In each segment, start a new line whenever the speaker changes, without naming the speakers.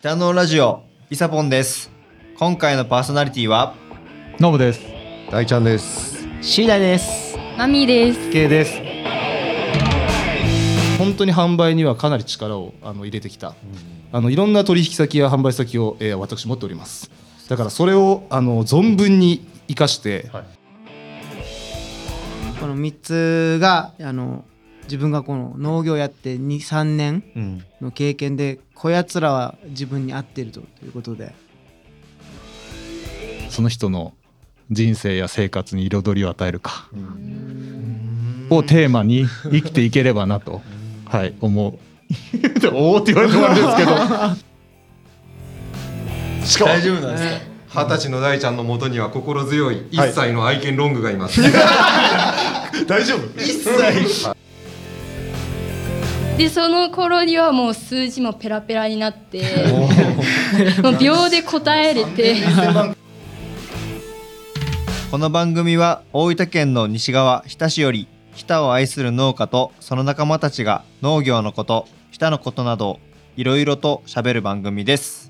北のラジオイサポンです今回のパーソナリティは
ノブです。
大ちゃんです。
シーダです。
マミーです。
K です。本当に販売にはかなり力をあの入れてきた。あのいろんな取引先や販売先を、えー私持っております。だからそれをあの存分に生かして、
この3つがあの自分がこの農業やって23年
うん。
の経験でこやつらは自分に合っているということで。
その人の人生や生活に彩りを与えるか。をテーマに生きていければなと、はい思う。おおって言われてもあれですけど。
しかも
大丈夫なんですか、
二十歳の大ちゃんのもとには心強い一歳の愛犬ロングがいます。
大丈夫？
でその頃にはもう数字もペラペラになって もう秒で答えれて。
この番組は大分県の西側日田市より日田を愛する農家とその仲間たちが農業のこと日田のことなどいろいろと喋る番組です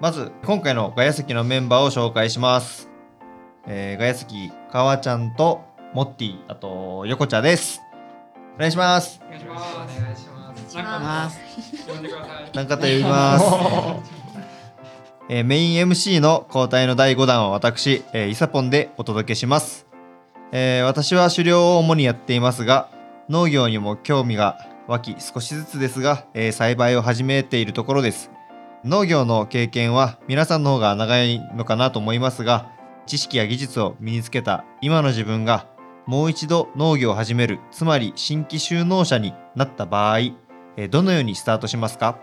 まず今回のガヤ席のメンバーを紹介します、えー、ガヤ席かわちゃんとモッティあと横茶です。お願いします。
まあ
何方呼びます、えーメイン MC の交代の第5弾は私、えーイサポンでお届けします、えー私は狩猟を主にやっていますが農業にも興味が湧き少しずつですが、えー栽培を始めているところです。農業の経験は皆さんの方が長いのかなと思いますが知識や技術を身につけた今の自分がもう一度農業を始めるつまり新規就農者になった場合えーどのようにスタートしますか？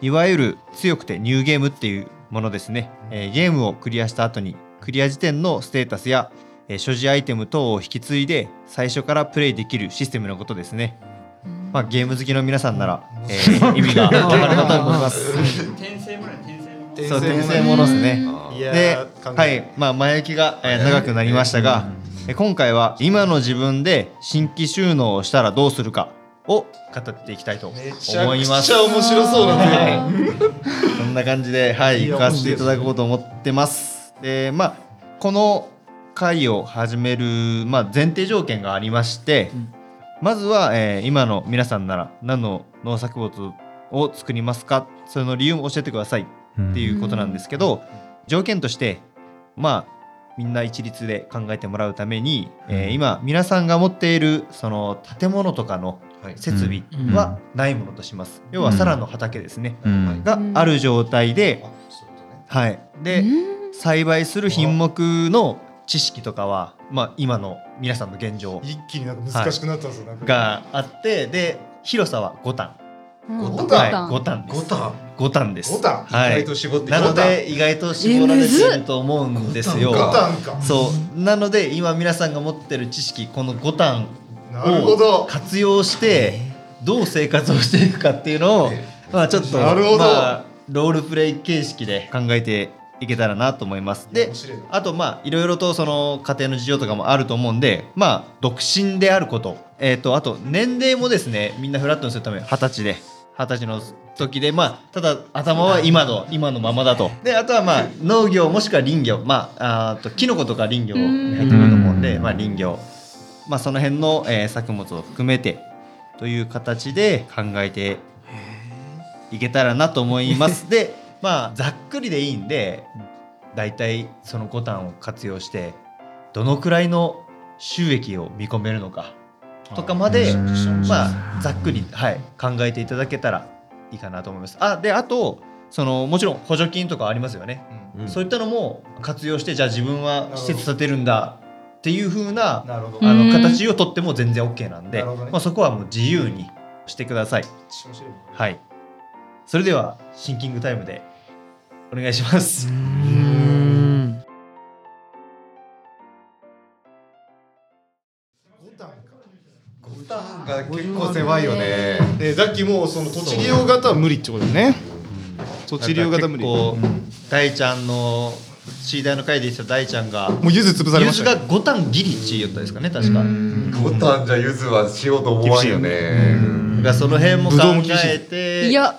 いわゆる強くてニューゲームっていうものですね、えーゲームをクリアした後にクリア時点のステータスや、所持アイテム等を引き継いで最初からプレイできるシステムのことですね、まあ、ゲーム好きの皆さんなら、えー意味がわかるかと思います。そう転生ものですね。で、はい、まあ前置きが、えー長くなりましたが、えー今回は今の自分で新規収納をしたらどうするかを語っていきたいと思います。
面白そうだ
はい、こんな感じで、はい、行かせていただこうと思ってます。で、まあ、この会を始める、まあ、前提条件がありまして、まずは、えー今の皆さんなら何の農作物を作りますか？その理由を教えてくださいっていうことなんですけど、条件としてまあみんな一律で考えてもらうために、えー今皆さんが持っているその建物とかの
はい。
設備はないものとします、要はサラの畑ですね、
うん。
がある状態で、はい、で栽培する品目の知識とかは、まあ、今の皆さんの現状
一気になんか難しくなったんですよ、なんか。
があってで広さは5単
五
はい。
反
5単です。
五反。
5単です。
5単
はい。
意外と絞ってきた。
なので意外と絞られていると思うんですよ。そう。なので今皆さんが持ってる知識この5単
なるほど。
活用してどう生活をしていくかっていうのを、まあ、ちょっと
なるほど。
まあ、ロールプレイ形式で考えていけたらなと思います。であとまあいろいろとその家庭の事情とかもあると思うんでまあ独身であること,、えー、とあと年齢もですねみんなフラットにするため二十歳で二十歳の時でまあただ頭は今の今のままだと。であとはまあ農業もしくは林業。まああーとキノコとか林業に入ってくると思うんで
うん
まあ林業。まあその辺の、えー作物を含めてという形で考えていけたらなと思います。でまあざっくりでいいんでだいたいその5単を活用してどのくらいの収益を見込めるのかとかまで
うん
まあざっくり、はい、考えていただけたらいいかなと思います。あであとそのもちろん補助金とかありますよね。
うん
そういったのも活用してじゃあ自分は施設建てるんだっていう風な
な
あ
うん
の形をとっても全然 OK なんで、
ね
まあ、そこはもう自由にしてください。はい。それではシンキングタイムでお願いします。
が結構狭いよね。
でさっきもうその土地利用型は無理ってことだよね。土地利用型無理。
大ちゃんの C 大の回で言ってた大ちゃんが
もうゆず潰されましたね
ゆずが5単ギリッチ言ったですかね確か。
ボタンじゃゆずはしようと思わんよね。
その辺も考えて
いや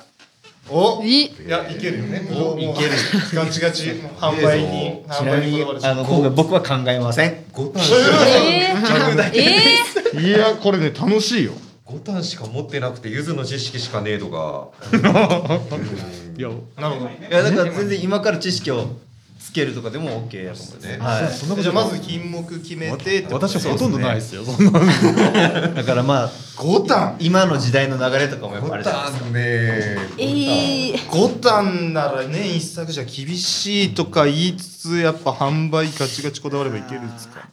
おい
い。
やいけるよね。
おいける。
ガチガチ。販売に販
ちなみに
売に
あの今回僕は考えません。
五単
えー、え
いやこれね楽しいよ。
五単しか持ってなくてゆずの知識しかねえとか。
いやなるほど。
いやだから全然今から知識をつけるとかでも OK やと思うんですね。はい。
じゃあまず品目決めて
私はほとんどないですよ。そんな
だからまあ
五単
今の時代の流れとかもやっぱ
五
あれですか。
単ね。
五単なら年一作じゃ厳しいとか言いつつやっぱ販売ガチガチこだわればいけるんですか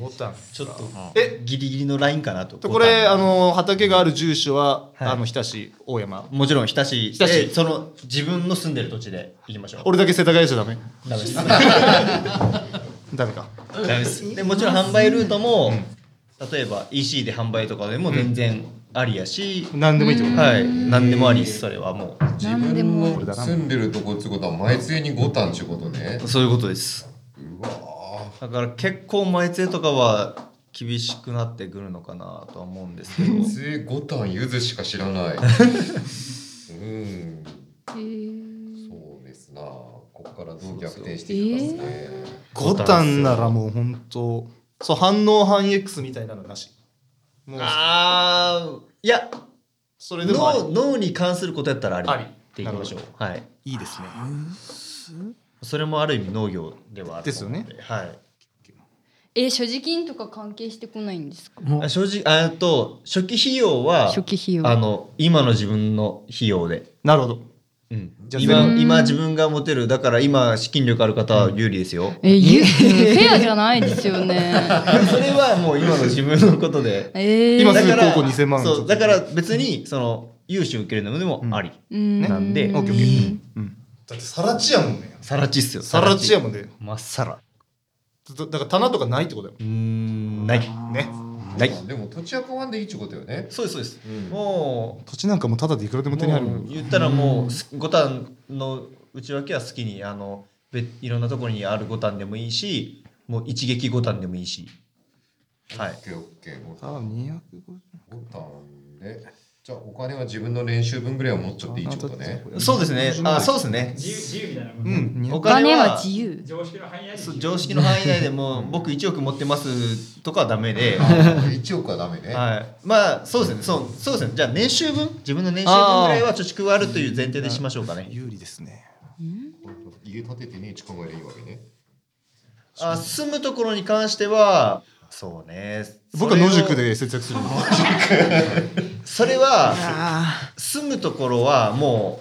五単
ちょっと。
え？
ギリギリのラインかなと。
これあの畑がある住所は、
はい。
あの日田市大山。
もちろん日田市。
日田市。
でその自分の住んでる土地で。行きましょう。
俺だけ世田谷じゃダメ
ダメです。
ダメ。か。
ダメです。でもちろん販売ルートも、例えば EC で販売とかでも全然ありやし、
何でもいいってこと、
はい。何でもありですそれはも
自
なんで
分
も。
の住んでるとこってことは前杖に五単ってことね。
うそういうことです。だから結構前杖とかは厳しくなってくるのかなとは思うんですけど。
前杖五単ゆずしか知らない。うん。
えー、
そうですな。ここからどう逆転していきますね。
五単ならもう本当そう反応反 X みたいなのなし。もう。
あーいや。
それでも
脳脳に関することやったらあり。
あり。
っていきましょう。はい。
いいですね。
それもある意味農業ではある
で。す
はい。
えー、所持金とか関係してこないんですか？
あ正直あと初期費用は
初期費用。
あの今の自分の費用で、
なるほど。
うん、
じゃあ
今今自分が持てるだから今資金力ある方は有利ですよ、
えー、ゆフェアじゃないですよね。
それはもう今の自分のことで。
えー、
今
だから
高校2000万
そうだから別にその融資を受けるのでもあり、
うん。
なんで。
オッケーオッケー。だってさらちやもんね。
さらちっすよ。
さらちやもんね。
まっさら
だだから棚とかないってことだよ。
うーんない。
ね。
ない。
でも土地は変わんでいいってことよね。
そうですそうです、
うん。
も
土地なんかもうただでいくらで
う
も手に入るも
もうん言ったらもうす五反の内訳は好きにあのべいろんなところにある五反でもいいしもう一撃五反でもいいし。はい。
オッケーオッケー。五
あ250
単でじゃあお金は自分の練習分ぐらいは持っちゃっていいってことね。
そうですね。あそうですね。
自由自由みたいなもんね。
うん。
お
お金は自由。
常識の範囲内で
常識の範囲内でも僕1億持ってますとかはダメで、
1億はダメね。
はい、まあそうですね。そうそうですね。じゃあ年収分？自分の年収分ぐらいは貯蓄はあるという前提でしましょうかね。
有利ですね。
家建ててね考えでいいわけね。
あ住むところに関してはそうね。
僕は野宿で節約する
それは
あ
住むところはも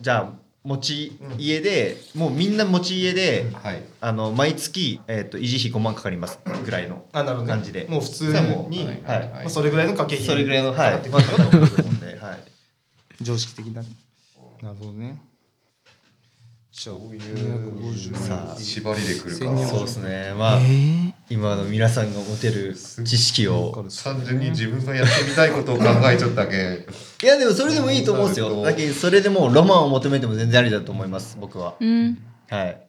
うじゃあ持ち家で、もうみんな持ち家で
はい。
あの毎月、えー、と維持費5万かかります。ぐらいの
あなるほどね。
感じで。
もう普通に
それはもう
に
はい。
はい。
まあそれぐらいの家計費
それぐらいのはい。はい、
常識的な。なるほどねじゃあ250
さあ
縛りで来るか。
1200
そうですね。まあ、今の皆さんが持てる知識を。
単純に自分がやってみたいことを考えちゃったけ。
いやでもそれでもいいと思うんですよ。だけどそれでもうロマンを求めても全然ありだと思います僕は。
うん。
はい。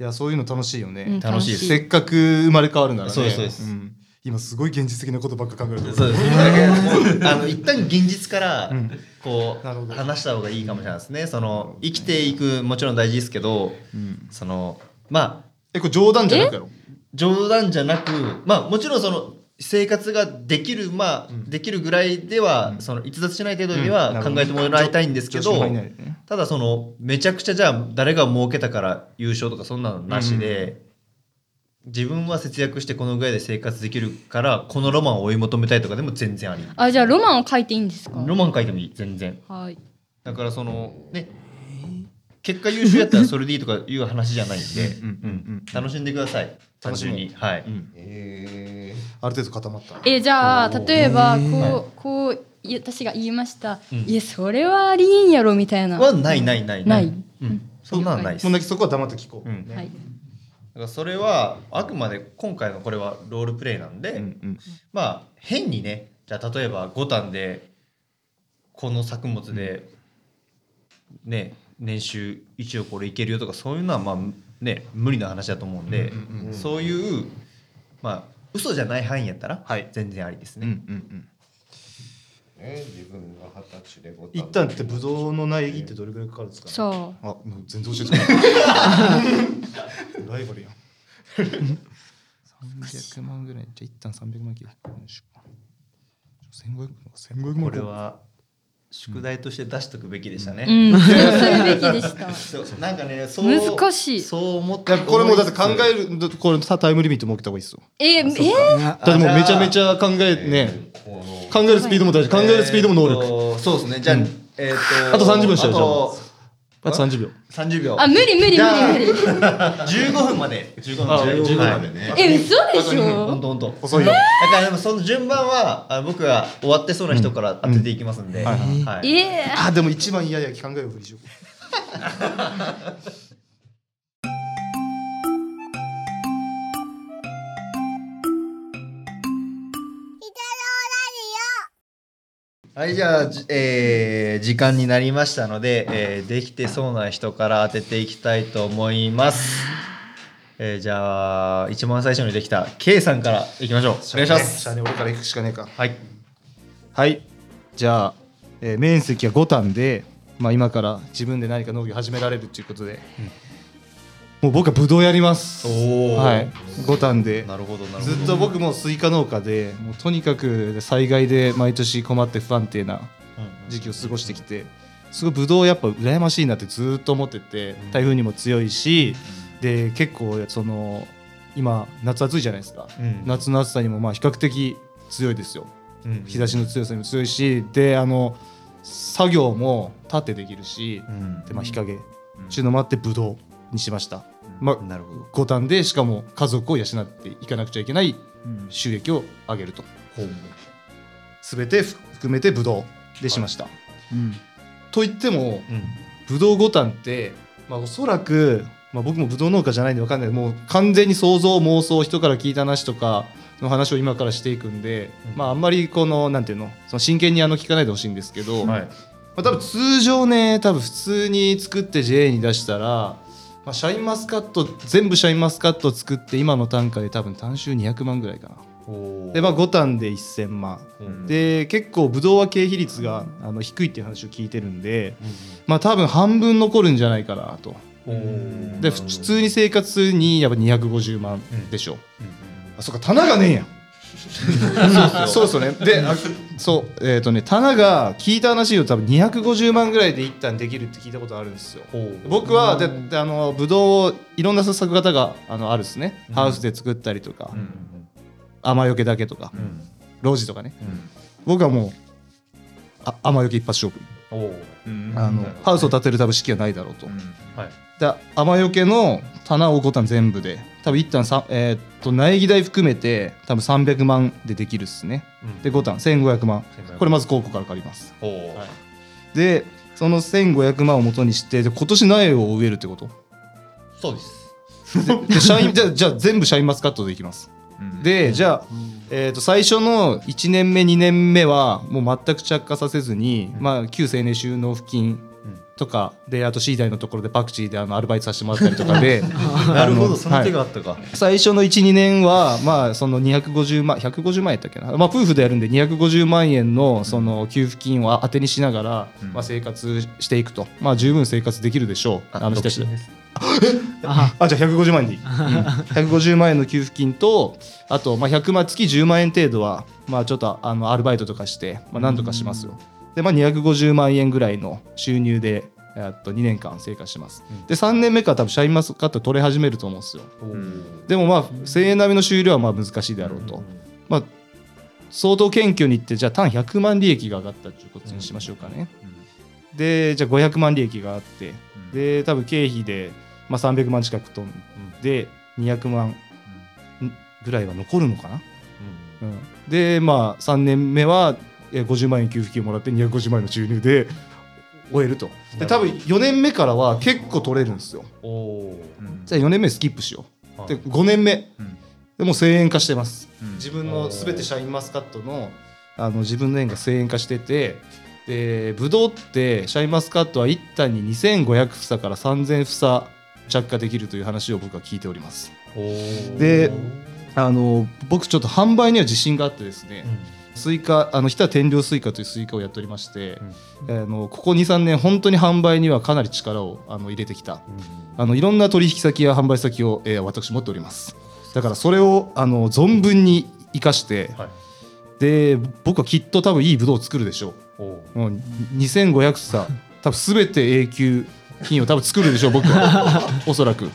いやそういうの楽しいよね、
うん
楽しいです。
せっかく生まれ変わるならね。
そうですそうです。
ん今すごい現実的なことばっか考えてる。
そうです。だけどもうあの一旦現実から
ん。
こう
なるほど。
話した方がいいかもしれないですね。その生きていくもちろん大事ですけど
うん。
そのまあ
えこれ冗談じゃなくやろ？
冗談じゃなくまあもちろんその生活ができるまあ、できるぐらいでは、その逸脱しない程度には考えてもらいたいんですけど、
常識の範囲内でね。
ただそのめちゃくちゃじゃあ誰が儲けたから優勝とかそんなのなしで、自分は節約してこのぐらいで生活できるからこのロマンを追い求めたいとかでも全然あり。
あじゃあロマンを書いていいんですか？
ロマン書いてもいい全然。
はい。
だからそのね結果優秀やったらそれでいいとかいう話じゃないんで、楽しんでください。単純に。はい、
え
ある程度固まった。
えじゃあ例えばこうこうい私が言いました、
うん。
いやそれはありえんやろみたいな。
はないないない
ない。
うん、そんなのないです。
もうだけそこは黙って聞こう、
うん。
はい
だからそれはあくまで今回のこれはロールプレイなんで、
うんうん。
まあ変にねじゃあ例えば5単でこの作物でね年収1億これいけるよとかそういうのはまあね無理な話だと思うんで、そういうまあ嘘じゃない範囲やったら
はい。
全然ありです
うんう
ね。
んうん
ね、自分が二十歳でご
一旦ってブドウの苗木ってどれぐらいかかるんですか、
そう。
あもう全然教えてない。ライバルやん。300万ぐらい。じゃあ一旦300万切る。よいしょ。1500 1500万。
これは宿題として出しとくべきでしたね。
うん。そうするべきでした。
そう。なんかねそう
難しい。
そう思って
いやこれもうだって考えるこれさタイムリミット設けた方がいいですよ。
ええ
だってもうめちゃめちゃ考えね。考えるスピードも大事。考えるスピードも能力、
力そうですね。じゃあ、
うん。
えっ、と
あと30秒したよ
あと
あと30秒。
30秒。
あ無理無理無理
じゃあ
無理
15分まで。15分
あ
15
15
分
までね。
え嘘でしょ？
とほんと
遅いよ。
だからでもその順番はあ僕が終わってそうな人から当てていきますんで、
あでも一番嫌や考えるふりしよう
はい、じゃあ、じえー時間になりましたので、えーできてそうな人から当てていきたいと思います。えーじゃあ、一番最初にできた K さんからいきましょう。お願いします。
しゃあね俺から行くしかねえか
はい。
はいじゃあ、えー面積は5反で、まあ、今から自分で何か農業始められるということで、もう僕はブドウやります。
お
はい。5反で。
なるほど。
ずっと僕もスイカ農家でもうとにかく災害で毎年困って不安定な時期を過ごしてきてすごいブドウやっぱ羨ましいなってずっと思ってて台風にも強いしで結構その今夏暑いじゃないですか。
うん。
夏の暑さにもまあ比較的強いですよ。
うん
日差しの強さにも強いしであの作業も立ってできるし
うん。
でまあ日陰。っていうのもあってブドウにしました、まあ
なるほど。
五反でしかも家族を養っていかなくちゃいけない収益を上げると。全て含めてブドウでしました、
うん。
と言っても
うん。
ブドウ五反って、まあ、おそらく、まあ、僕もブドウ農家じゃないんで分かんない。もう完全に想像妄想人から聞いた話とかの話を今からしていくんで、
うん。
まああんまりこのなんていうのその真剣にあの聞かないでほしいんですけど、
はい。
まあ、多分通常ね多分普通に作って JA に出したら、まあ、シャインマスカット全部シャインマスカット作って今の単価で多分単収200万ぐらいかな。でまあ5単で1000万。
うん。
で結構ブドウは経費率があの低いっていう話を聞いてるんでまあ多分半分残るんじゃないかなと。
うん
で普通に生活にやっぱ250万でしょ、あそっか棚がねえやんそうそうね。であそうえっ、とね棚が聞いた話を多分250万ぐらいで一旦できるって聞いたことあるんですよ。僕はでであのブドウをいろんな作方があのあるですね、
うん。
ハウスで作ったりとか、
うん。
雨よけだけとか、
うん。
路地とかね。
うん。
僕はもうあ雨よけ一発勝負、あのハウスを建てる多分資金はないだろうと、
はい。
で雨よけの棚を5単全部で。多分一旦さ、えーっと苗木代含めて多分300万でできるっすね。で5単1500万。これまず高校から借ります。
おー
でその1500万を元にしてで今年苗を植えるってこと？
そうです。
でシャインじゃあじゃあ全部シャインマスカットでいきます。でじゃあ、えー、と最初の1年目2年目はもう全く着火させずに、まあ、旧青年収納付近とかであと C 代のところでパクチーであのアルバイトさせてもらったりとかで
なるほど、その手が
はい
あったか。
最初の12年はまあその250万150万円やったっけな、まあ、夫婦でやるんで250万円のその給付金を当てにしながら、まあ、生活していくと。まあ十分生活できるでしょうあの人たち。あじゃあ150万円でいい150万円の給付金とあとまあ100万月10万円程度はまあちょっとあのアルバイトとかしてまあ何とかしますよでまあ250万円ぐらいの収入でえっと2年間生活します。で3年目から多分シャインマスカット取れ始めると思うんですよ。でもまあ1000円並みの収量はまあ難しいであろうと。まあ相当謙虚に言ってじゃあ単100万利益が上がったということにしましょうかね。でじゃあ500万利益があって。で多分経費で、まあ、300万近く飛んで200万ん。ぐらいは残るのかな、うん、でまあ3年目はえー50万円給付金をもらって250万円の収入で終えると。で多分4年目からは結構取れるんですよ。
おお
じゃあ4年目スキップしよう、
はい。
で5年目、
うん。
でもう1000円化してます、
うん。
自分の全てシャインマスカットのあの自分の円が1000円化しててでブドウってシャインマスカットは1反に2500房から3000房着果できるという話を僕は聞いております。であの僕ちょっと販売には自信があってですね、スイカあの日田天領スイカというスイカをやっておりまして、あのここ23年本当に販売にはかなり力をあの入れてきた、あのいろんな取引先や販売先を、えー私持っております。だからそれをあの存分に生かして、
はい。
で僕はきっと多分いいブドウを作るでしょう。もう。2500房多分全て永久品を多分作るでしょう僕は。おそらく。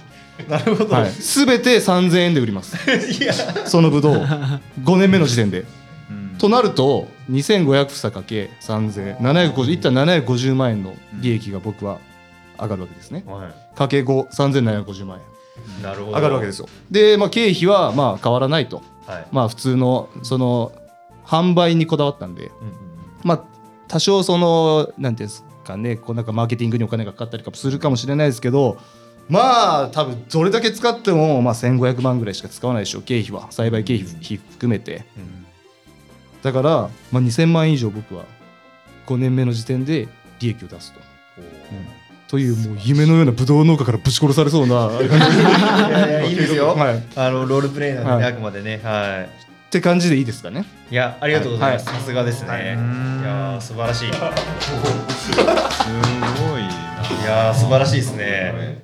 なるほど、
はい、全て3000円で売ります。そのブドウを。5年目の時点で。
うん
となると2500房かけ3000 750一旦750万円の利益が僕は上がるわけですね。
は
かけ53750万円。
い、なるほど。
上がるわけですよ。で、まあ、経費はまあ変わらないと。
はい。
まあ普通のその販売にこだわったんで。
うんうん
まあ多少そのなんていうんですかねこうなんかマーケティングにお金がかかったりするかもしれないですけどまあ多分どれだけ使ってもまあ1500万ぐらいしか使わないでしょう。経費は。栽培経費含めて。
うん
だから、まあ、2000万円以上僕は5年目の時点で利益を出すと。というもう夢のようなブドウ農家からぶち殺されそうな。
いやいやいいですよ、
はい、っ
あのロールプレイなんでね、
はい。
あくまでね。は
て感じでいいですかね？
いいやありがとうございます、
は
さすがですね、
はい。
い、やー素晴らしい。い
すごいな。
やー素晴らしいですね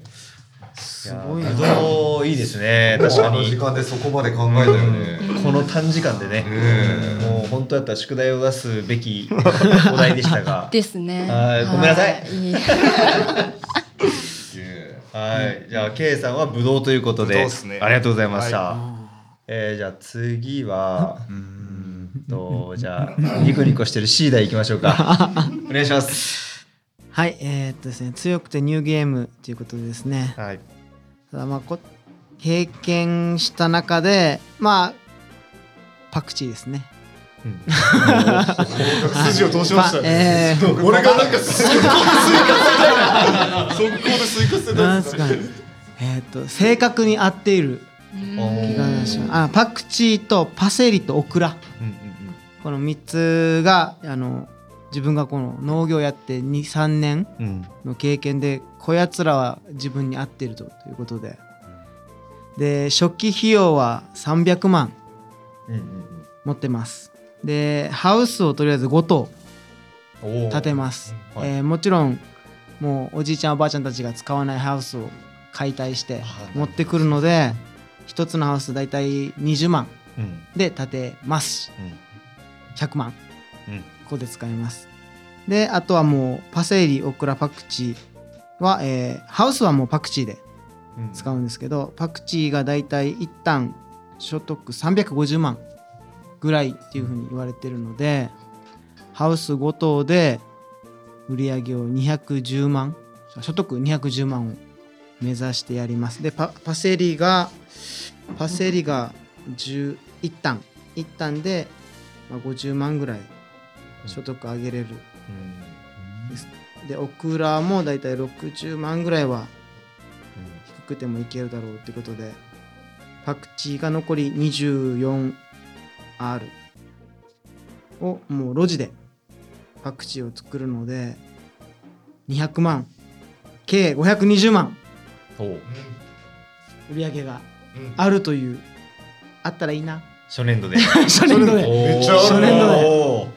す
ごいな
ぶどうい。いですね確かに
時間でそこまで考えたよね。
この短時間でね、
え
もう本当だったら宿題を出すべきお題でしたが。
ですね。
はい。ごめんなさい。はい、じゃあ K さんはぶどうということで
ぶどうっすね。
ありがとうございました、えーじゃあ次はうーんとじゃあニコニコしてる C 台行きましょうか。お願いします。
はい。えーっとですね強くてニューゲームということでですね。
はい
ただまあこ経験した中でまあパクチーですね。
筋を通しましたね、
えー。
俺がなんか速攻でスイカ速攻でスイカ捨てた
なん
んですす か
かねえーっと正確に合っている気がします。あパクチーとパセリとオクラ。
うんうん
この3つがあの自分がこの農業やって23年の経験でこやつらは自分に合っているとということで。で初期費用は300万
うんうん
持ってます。でハウスをとりあえず5棟建てます、
はい。
えーもちろんもうおじいちゃんおばあちゃんたちが使わないハウスを解体して
はい
持ってくるので1つのハウス大体20万
うん。
で建てます100万
うん
ここで使います。であとはもうパセリオクラパクチーは、えーハウスはもうパクチーで
うん。
使うんですけどパクチーが大体一旦所得350万ぐらいっていうふうに言われてるのでハウス5棟で売り上げを210万所得210万を目指してやります。でパパセリがパセリが10一旦。一旦で、まあ、50万ぐらい所得上げれる。でオクラも大体60万ぐらいは低くてもいけるだろうってことでパクチーが残り 24R をもう路地でパクチーを作るので200万計520万売り上げがあるという。あったらいいな。
初年度で。
初年度で。初年度で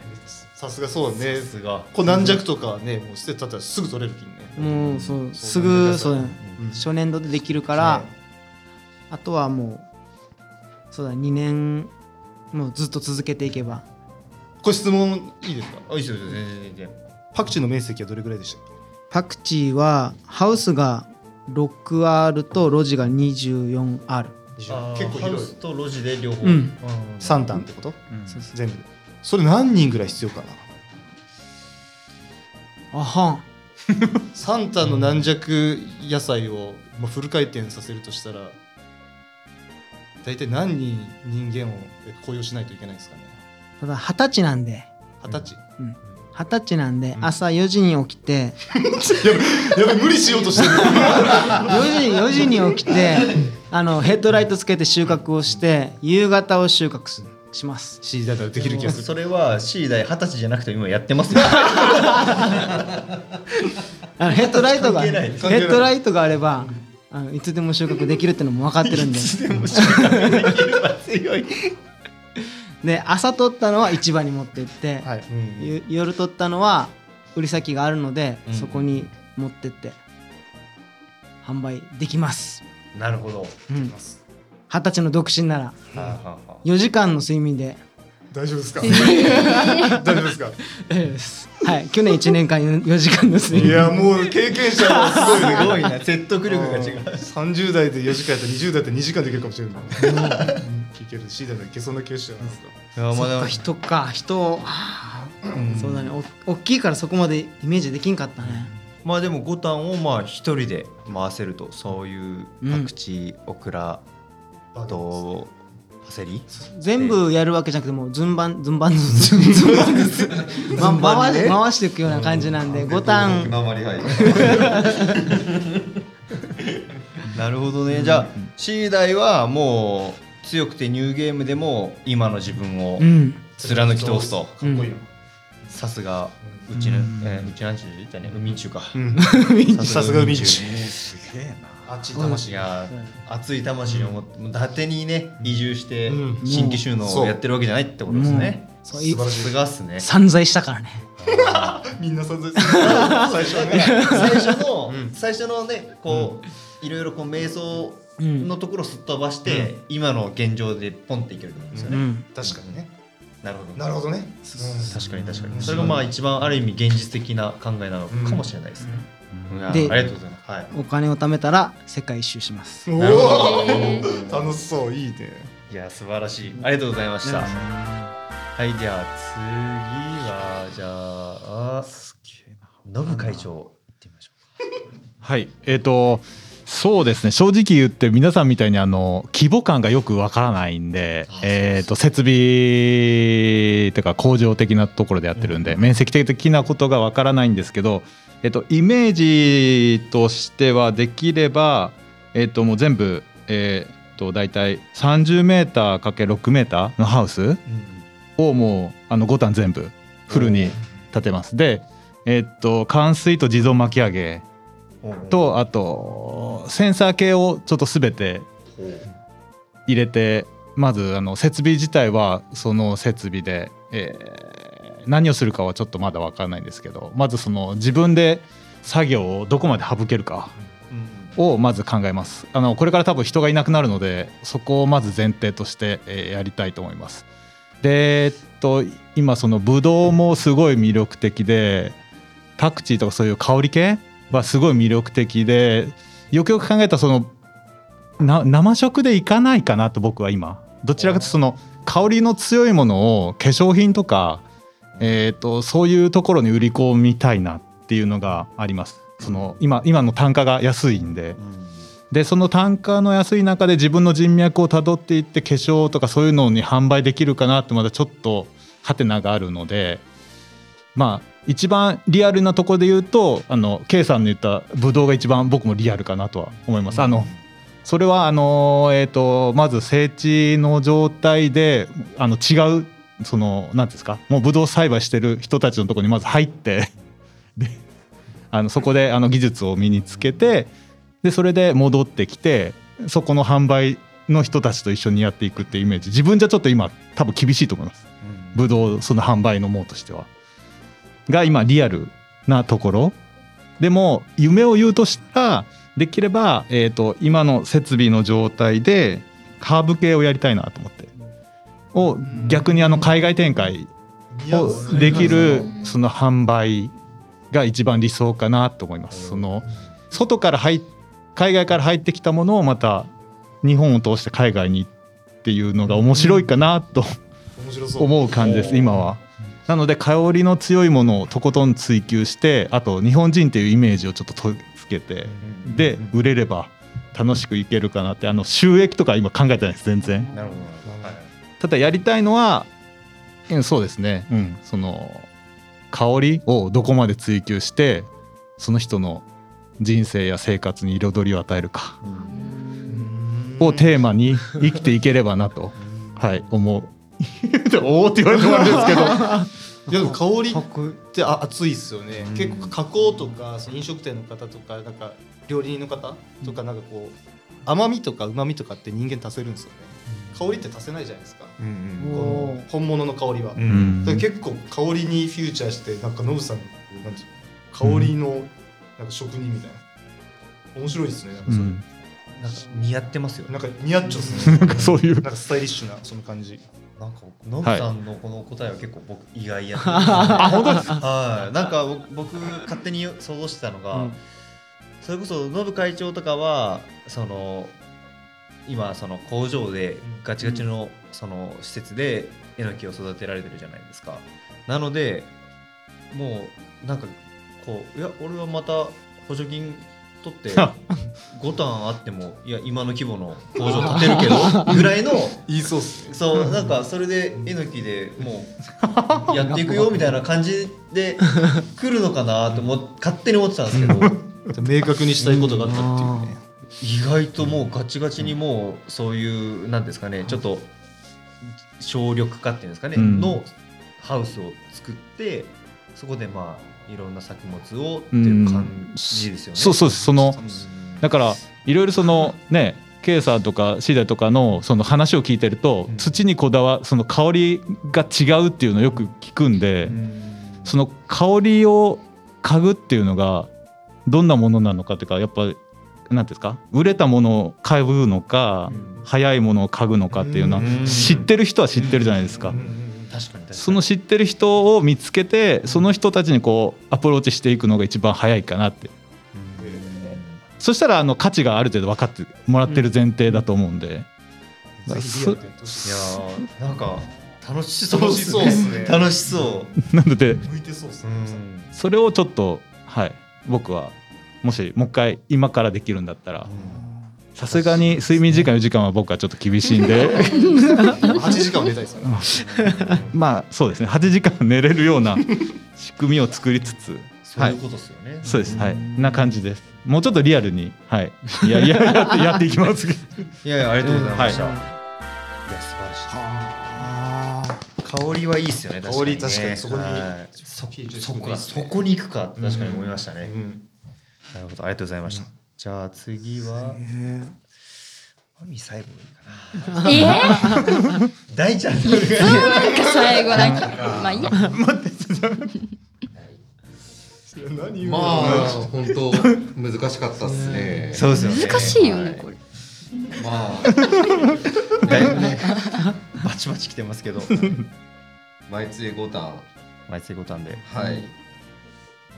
さすがそうだね
さすが。
こう軟弱とかねもう捨てたったらすぐ取れる金ね。
もうそうす
そう
ぐそうだね。初年度でできるからあとはもうそうだ2年もうずっと続けていけば。
これ質問いいですか？
あいいですよ全然
パクチーの面積はどれぐらいでしたっ
パクチーはハウスが 6R と路地が 24R
あ
け
ー
結構広い。
ハウスと路地で両方。
うん。
3単ってこと？
そうそう。
全部でそれ何人ぐらい必要かな？
あはん
サンタの軟弱野菜をまあフル回転させるとしたら大体何人人間を雇用しないといけないんですかね？
ただ二十歳なんで。
二十歳、
二十歳なんで
うん。
朝4時に起きて。
やべ無理しようとしてる。
4時 ,4 時に起きてあのヘッドライトつけて収穫をして夕方を収穫すします。
C だったらできる気がする。
それは C 代二十歳じゃなくても今やってますよ。
あのヘッドライトがヘッドライトがあればあのいつでも収穫できるってのも分かってるんで。
強い。
で朝取ったのは市場に持ってって、
はい。
ゆ夜取ったのは売り先があるので、
うん
そこに持ってって販売できます。
なるほど。
うん。二十歳の独身なら。
はあはあはあ
4時間の睡眠で。
大丈夫ですか？大丈夫ですか？
はい。去年1年間4時間の睡眠。
いやもう経験者はすごいね。
すごいな。説得力が違う。
30代で4時間やったら20代で2時間できるかもしれない。いける C 代でいけそうな気がしちゃいますか
いやまあでも
人か。人あーそうだね。お大きいからそこまでイメージできんかったね。
まあでも五反をまあ一人で回せるとそういうパクチー、オクラとパセリ？
全部やるわけじゃなくてもう順番順番。ずつ順番 ずつ、ま、回し回していくような感じなんで五反。
鉛はい。
なるほどね。じゃあ C 代はもう強くてニューゲームでも今の自分を
うん。
貫き通すと。
かっこいいな
さすがうちの、えーうちなんちゅう言ったね。海中か。
さすが海中。
すげえな
あっち
い。や熱い魂を持ってもう伊達にね移住して
うん。
新規収納をやってるわけじゃないってことですね、
そうい
さすがっすね。
散財したからね。
みんな存在する最初はね。
最初の、
うん。
最初のねこう、いろいろこう瞑想
うん
のところをすっ飛ばして、今の現状でポンっていけると思うんですよね、
うん。
確かにね。
なるほど。
なるほどね。
確かに確か
うん。
にそれがまあ一番ある意味現実的な考えなのかもしれないですね、
で
りがとうございます、はい、
お金を貯めたら世界一周します。
楽しそういいね。
いや素晴らしい。ありがとうございました、はいでは次はじゃあノブ会長行ってみましょ
はい。えっ、とそうですね。正直言って皆さんみたいにあの規模感がよくわからないんでえっと設備とか工場的なところでやってるんで、面積的なことがわからないんですけど、えっと、イメージとしてはできれば、えっと、もう全部、えっと大体 30m×6m のハウスをもうあの5段全部フルに建てます。でえっと冠水と自動巻き上げ
う
とあとセンサー系をちょっと全て入れてまずあの設備自体はその設備で、えー何をするかはちょっとまだ分からないんですけどまずその自分で作業をどこまで省けるかをまず考えます。あのこれから多分人がいなくなるのでそこをまず前提として、えーやりたいと思います。でえっと今そのブドウもすごい魅力的でパクチーとかそういう香り系はすごい魅力的でよくよく考えたらそのな生食でいかないかなと僕は今。どちらかというとその香りの強いものを化粧品とか、えー、とそういうところに売り込みたいなっていうのがあります。その今今の単価が安いんで。でその単価の安い中で自分の人脈をたどっていって化粧とかそういうのに販売できるかなってまだちょっとハテナがあるので。まあ一番リアルなところで言うとあの K さんの言ったブドウが一番僕もリアルかなとは思います。あのそれはあのえっ、とまず整地の状態であの違うその何ですかもうブドウ栽培してる人たちのところにまず入ってであのそこであの技術を身につけてでそれで戻ってきてそこの販売の人たちと一緒にやっていくっていうイメージ。自分じゃちょっと今多分厳しいと思います。ブドウその販売のもうとしては。が今リアルなところ。でも夢を言うとしたらできれば、えー、と今の設備の状態でカーブ系をやりたいなと思ってを逆にあの海外展開をできるその販売が一番理想かなと思います。その外から入っ海外から入ってきたものをまた日本を通して海外にっていうのが面白いかなと思う感じです今は。なので香りの強いものをとことん追求してあと日本人っていうイメージをちょっととつけてで売れれば楽しくいけるかなってあの収益とか今考えてないです全然。
なるほど。はい
ただやりたいのはうんそうですね。うん。その香りをどこまで追求してその人の人生や生活に彩りを与えるかをテーマに生きていければなとはい思う。おおって言われてもあれですけど。
いやでも香りってあ熱いですよね、結構加工とかその飲食店の方とかなんか料理人の方とかなんかこう甘みとか旨みとかって人間足せるんですよね。香りって足せないじゃないですか、
うん
この本物の香りは、
うん。うん
結構香りにフューチャーしてなんかノブさんのなんていうの香りのなんか職人みたいな。面白いですねなんかそれ、
うん。
なんか似合ってますよ
なんか似合っちゃうっすね。
なんかそういう。
なんかスタイリッシュなその感じ。
なんかノブさんのこの答えは結構僕意外や
あ本当です
はい。なんか僕僕勝手に想像してたのが、
うん
それこそノブ会長とかはその今その工場でガチガチのその施設でえのきを育てられてるじゃないですか。なのでもうなんかこういや俺はまた補助金取って5ターンあってもいや今の規模の工場建てるけど ぐらいの
言いそうっすね。
そうなんかそれでえのきでもう やっていくよみたいな感じで来るのかなと思っ勝手に思ってたんですけど
明確にしたいことがあったっていうね。
意外ともうガチガチにもうそういうなんですかねちょっと省力化っていうんですかね、
うん。
のハウスを作ってそこでまあいろんな作物をっていう感じですよね。
そうそうその
うん。
だからいろいろそのね K さんとかシーダとかのその話を聞いてると、
うん。
土にこだわその香りが違うっていうのをよく聞くんで、その香りを嗅ぐっていうのがどんなものなのかっていうかやっぱ何ですか？売れたものを嗅ぐのか、早いものを嗅ぐのかっていうのは
うん。
知ってる人は知ってるじゃないですか。その知ってる人を見つけてその人たちにこうアプローチしていくのが一番早いかなって。そしたらあの価値がある程度分かってもらってる前提だと思うんで、
ぜひリアルでやってほしい。
いやーなんか楽しそう
楽しそうっすね。
楽しそう。
なので
向いてそうっす
う
ね。
ん
それをちょっとはい僕はもしもう一回今からできるんだったらさすがに睡眠時間4時間は僕はちょっと厳しいんで。
8時間は寝たいですよね。
まあそうですね。8時間寝れるような仕組みを作りつつ。
そういうことですよね。
そうです。はい。な感じです。もうちょっとリアルにはい。いやいややってやっていきますけど。
いやいやありがとうございました。
はい。
い、や素晴らしい。香りはいいですよね。
香り確かにそこに
はい。そそこそこに行くかって確かに思いましたね。
うん。
なるほどありがとうございました。じゃあ次は。マミ最後がいいかな。
えー、
大ちゃんのがいい。
なんか最後 なんか。まあいい。や
まあ本当難しかったっすね。
そうですよね。
難しいよねこれ。
まあ。
だいぶね バチバチ来てますけど。
前杖五段
毎月五ターンで。
はい。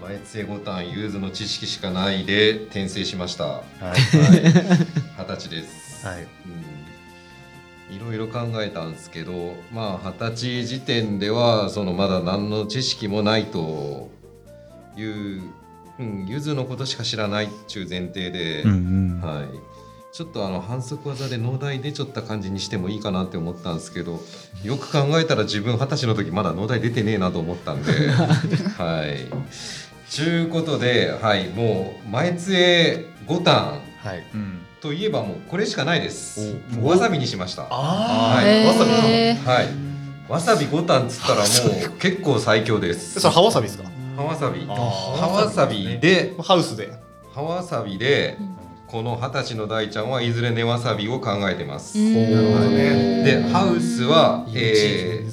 前杖五段ユーズの知識しかないで転生しました。は
はい。
い。二十歳です。
はい。
うん。いろいろ考えたんですけど、まあ二十歳時点ではそのまだ何の知識もないという、うん、ゆずのことしか知らないっていう前提で、
うんうん
はい。ちょっとあの反則技で農大出ちゃった感じにしてもいいかなって思ったんですけどよく考えたら自分二十歳の時まだ農大出てねえなと思ったんで はい。ちゅうことではいもう前杖5ターン
はい。
うん
といえばもうこれしかないです。わさびにしました。
あ
はい。わさびはい。わさび5ターンっつったらもう結構最強です。
それ葉わさびですか？
葉わさび。葉わさびで
ハウスで。
葉わさびでこの二十歳の大ちゃんはいずれ根わさびを考えてます。
うん。
なるほどね。
でハウスは、えー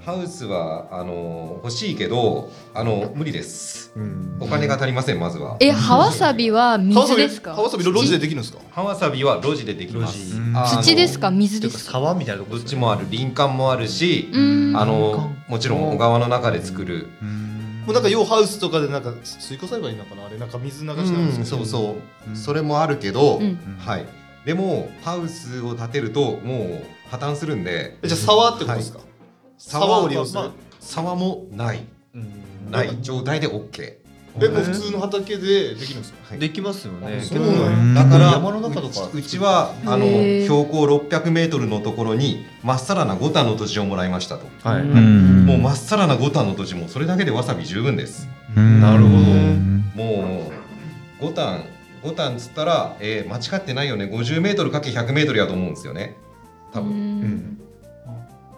ハウスはあの欲しいけどあの無理です。
うん。
お金が足りませんまずは。
え葉わさびは水ですか？
葉わさび路地でできるんですか？
葉わさびは路地でできます。
土ですか？水ですか？
川みたいなとこ
どっちもある林間もあるしあのもちろん小川の中で作る
もうなんか要ハウスとかでなんかスイカ栽培なのかな？あれなんか水流しなんですけど。
そうそう。それもあるけど、
うん。
はい。でもハウスを建てるともう破綻するんで。
えじゃあ沢ってことですか？沢を利用する。
まあ沢もない。ない。状態で OK
えもう普通の畑でできるんですか？
はい。
できますよね。
そうなん
だから
山の中とか
うちうちはあの標高600メートルのところにまっさらな5反の土地をもらいましたと、
はい。
うん。
もうまっさらな5タンの土地もそれだけでわさび十分です。
な
るほど。
もう5タン5タンつったら、えー間違ってないよね。50メートルかけ100メートルやと思うんですよね。多
う
分
ん。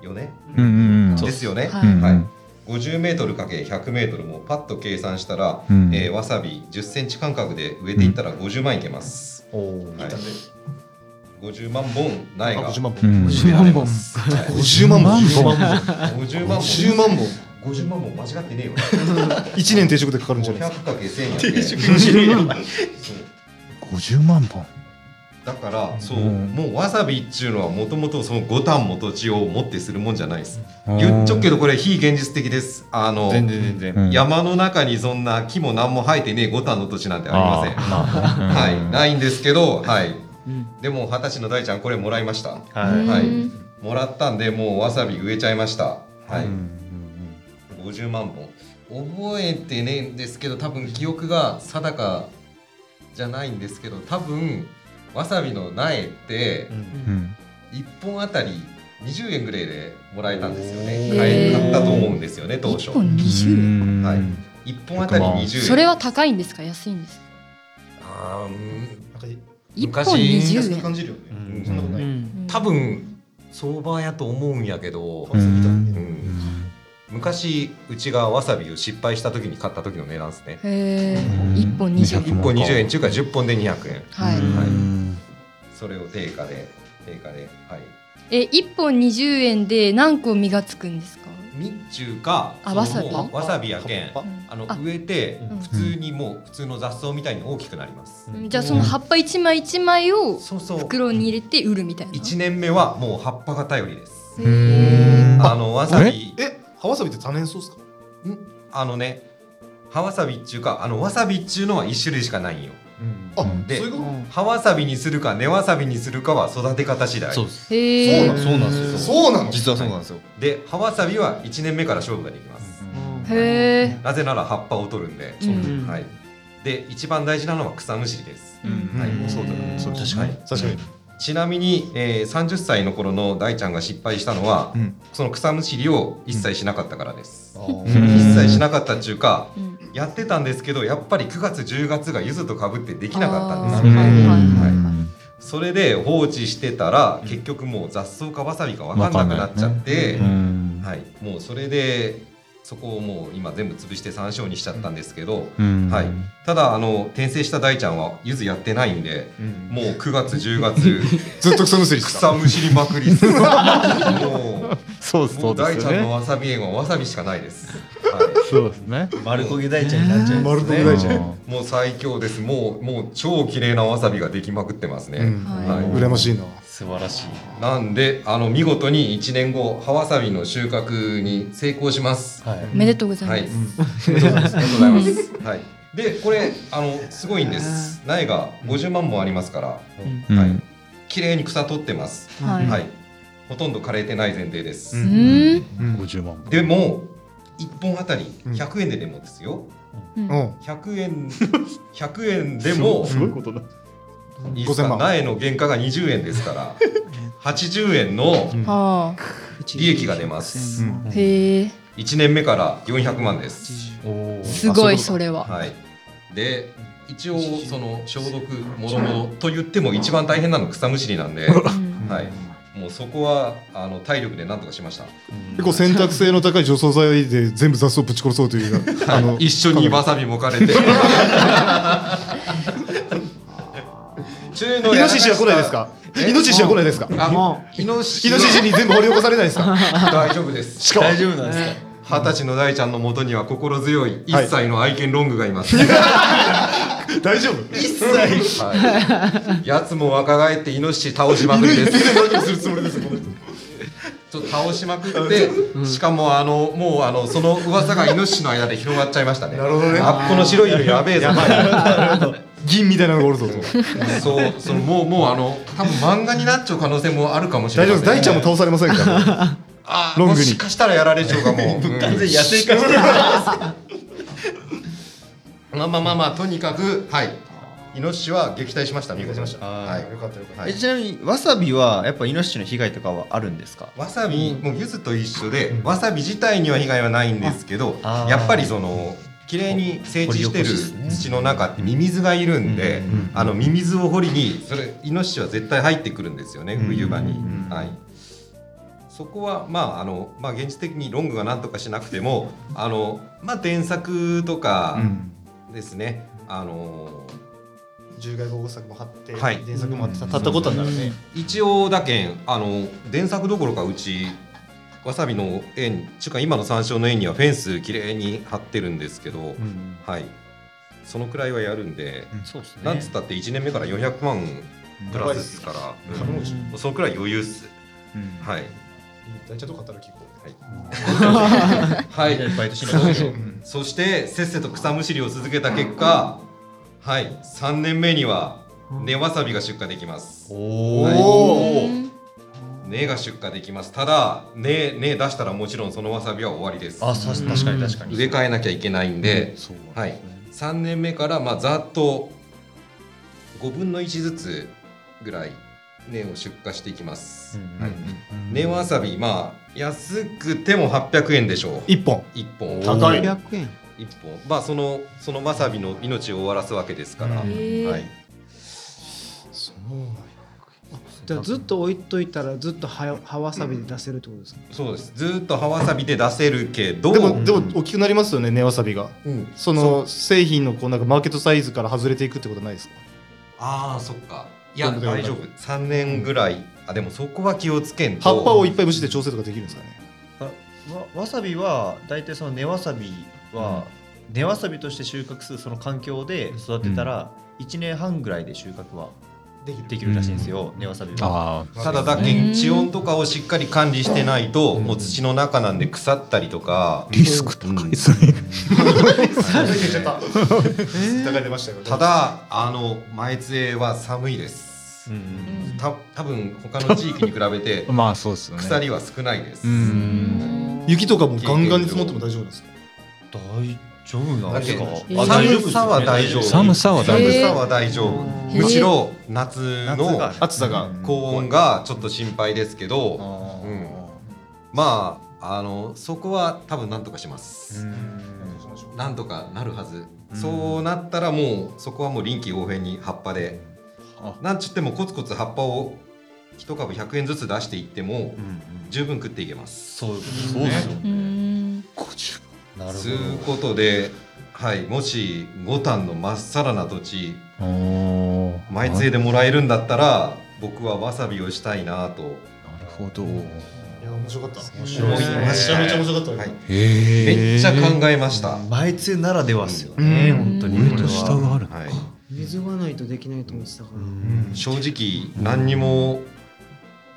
よね。
うんうん
ですよね。
はい。
うん
はい50メートルかけ100メートルもパッと計算したら、
うん。
えーわさび10センチ間隔で植えていったら50万いけます、
おお
はい、50万本苗が。
あ50万
う
本
ん
植えられます、はい
50万本。
50万本。
50万本。
50万本間違ってねえよ。
1年定食でかかるんじゃないです
500かけ1000やって。そう
50万本
だからそう、
うん
もうわさびっちゅうのはもともとその5反も土地を持ってするもんじゃないです。言っちょくけどこれ非現実的です。あの
全然全然。
うん。
山の中にそんな木も何も生えてねえ5反の土地なんてありません。はい。ないんですけどはい。
うん。
でも二十歳の大ちゃんこれもらいました。
は
はい。
うん。
もらったんでもうわさび植えちゃいました。はい、50万本。覚えてねえんですけど多分記憶が定かじゃないんですけど多分わさびの苗って
うん。
1本あたり20円ぐらいでもらえたんですよね。買ったと思うんですよね当初。
1本20円。
はい。1本あたり20円。
それは高いんですか？安いんですか？
あーうん。
1
昔
本20
安く
円
感じるよね。
うん。
そんなことない。
うん。
多分相場やと思うん。やけど、昔うちがわさびを失敗した時に買った時の値段ですね。
へえ
うん。
1本20
200
円。
1本20円中華10本で200円。
はい。
うん
それを定価で定価ではい。
え1本20円で何個実がつくんですか？
日中かその
あわさび？
わさびやけん。
葉っ
あの
あ。
植えて
うん。
普通にもう普通の雑草みたいに大きくなります、
じゃあその葉っぱ一枚一枚を袋に入れて売るみたいな
？1年目はもう葉っぱが頼りです。
へー。
あのわさび。
え葉わさびって多年草ですか？
ん。あのね葉わさびっちゅうかあのわさびっちゅうのは1種類しかないんよ
あ
で葉わさびにするか根わさびにするかは育て方次第。
そうです。
へえ
そうなんですよ。
そうなの
実はそうなんですよ。
で葉わさびは1年目から勝負ができます、
へえ
なぜなら葉っぱを取るんで、
う。ん。
はい、で一番大事なのは草むしりです、
うん。
はい。
そうだねそう
確かに。
確かに。
ちなみに、えー、30歳の頃の大ちゃんが失敗したのは、
うん。
その草むしりを一切しなかったからです、
ん。
一切しなかったっていうか
うん
やってたんですけどやっぱり9月10月が柚子とかぶってできなかったんですよ。
あーはいはいはい
それで放置してたら結局もう雑草かわさびか分かんなくなっちゃって、
うん。
はい、もうそれでそこをもう今全部潰して山椒にしちゃったんですけど、
うん。
はい、ただあの転生した大ちゃんは柚子やってないんで、もう9月 10月
ずっと草むしりですか
草むしりまくりも う
そうですよ
大ちゃんの
ね
わさび園はわさびしかないです、は
そうですね。
丸焦げ大ちゃんになっちゃうん
丸
ですね。
焦げ大ちゃん。
い、もう最強です。もうもう超綺麗なわさびができまくってますね、
うん。
はい
はい。
羨ましいな
素晴らしい。
なんであの見事に1年後葉わさびの収穫に成功します。
はい。
おめでとうござ
はい。い
ます、
ありがとうございます。はい。で、これ、あの、すごいんです。苗が50万本ありますから、
うん。
はい。綺麗に草取ってます。
はい。
はい。ほとんど枯れてない前提です。
うーん。
50万
でも、1本あたり
うん。
100円ででもですよ。
うん。
うん。
100円、100円でも、
すごいことだ
苗の原価が20円ですから、80円の利益が出ます。
あへえ
1年目から400万。です。
すごいそれは
はい、で一応その消毒もろもろと言っても一番大変なの草むしりなんで、はい、もうそこはあの体力でなんとかしました、
結構選択性の高い除草剤で全部雑草ぶち殺そうというあの
一緒にわさびもかれて中の
イノシシは来ないですか？
え？
イノシシは来ないですか？
あイノシシ。
イノシシに全部掘り起こされないですか？
大丈夫です。
しかも。
大丈夫なんですか
二十歳の大ちゃんのもとには心強い一歳の愛犬ロングがいます、
大丈夫？
はい、やつも若返ってイノシシ倒しまくりです。
何をするつもりです
ちょっと倒しまくって、しかもあのもうあのその噂がイノシシの間で広がっちゃいましたね。
なるほどね。
あこの白い犬やべえぞ。
銀みたいなのがおるぞと。
そうそのもうもうあの多分漫画になっちゃう可能性もあるかもしれ
大丈
ません。
夫大ちゃんも倒されませんから。
あー
ロングに。
もしかしたらやられちゃうかもう。ん。
完全に野生化してる
まあまあまあまあとにかくはい。イノシシは撃退しました。見事にはい。
よかったよかった。
は
ちなみにわさびはやっぱイノシシの被害とかはあるんですか？
わさびもう柚子と一緒でわさび自体には被害はないんですけどやっぱりその綺麗に整地してる土の中ってミミズがいるんで、あのミミズを掘りにそれイノシシは絶対入ってくるんですよね、
うん
冬場に、
うん
はい。そこはまああのまあ現実的にロングが何とかしなくてもあのまあ電柵とかですね、あの
獣害防護柵も張って、
はい。
電柵も張って立ったことになるね、
一応だけんあの電柵どころかうちわさびの園ちゅうか今の山椒の園にはフェンスきれいに張ってるんですけど、はい。そのくらいはやるんで、
そうですね。
なんつったって1年目から400万プラスですから、うそのくらい余裕っす、はい。
ちゃんと語る聞こ
はい。
バイトしながら
そしてせっせと草むしりを続けた結果はい。3年目には根わさびが出荷できます。
お
お
お
根が出荷できます。ただ根根出したらもちろんそのわさびは終わりです。
あさ確かに確かに。
植え替えなきゃいけないんで、はい、3年目からまあざっと5分の1ずつぐらい根を出荷していきます、はい、根わさびまあ安くても800円でしょう。
う一本。
1本。
高い。
300円。
一本。まあそのそのわさびの命を終わらすわけですから、はい、
そう
じゃあずっと置いといたらずっと葉葉わさびで出せるってことですか、
そうです。ずーっと葉わさびで出せるけど。
でもでも大きくなりますよね根わさびが。
うん。
その製品のこうなんかマーケットサイズから外れていくってことないですか？
ああそっか。いや大丈夫。3年ぐらい。あでもそこは気をつけんと。
葉っぱをいっぱい虫で調整とかできるんですかね？
わわさびは大体その根わさびは、根わさびとして収穫するその環境で育てたら1年半ぐらいで収穫は
できる。
できるらしいんですよ、根わさびは。
あ
ただだけ地温とかをしっかり管理してないと、もう土の中なんで腐ったりとか、
リスク高いですね。
言っちゃった疑い出ましたよ
ただあの前杖は寒いです。
うん。
た多分他の地域に比べて
まあそうです。
腐りは少ないです、
うん。
雪とかもガンガンに積もっても大丈夫ですか？
大丈夫なんですか
寒さは大丈夫。
寒さは大丈夫
寒さは大丈夫。
へー。
むしろ夏の
暑さが。
高温がちょっと心配ですけど、うん。まああのそこは多分なんとかします、なんとかなるはず、そうなったらもうそこはもう臨機応変に葉っぱで。
あ。
なんちってもコツコツ葉っぱを一株100円ずつ出していっても十分食っていけます。
そうそうですよなる
ということで、はい、もし五反のまっさらな土地。毎杖でもらえるんだったら僕はわさびをしたいなと。
なるほど。
いや面白かった。
面白いね。
めちゃめちゃ面白かった。
はい。
へ
めっちゃ考えました。
前通ならではですよね、
うん。
本当に。
上と下がある。
はい
水がないとできないと思ってたから、
正直何にも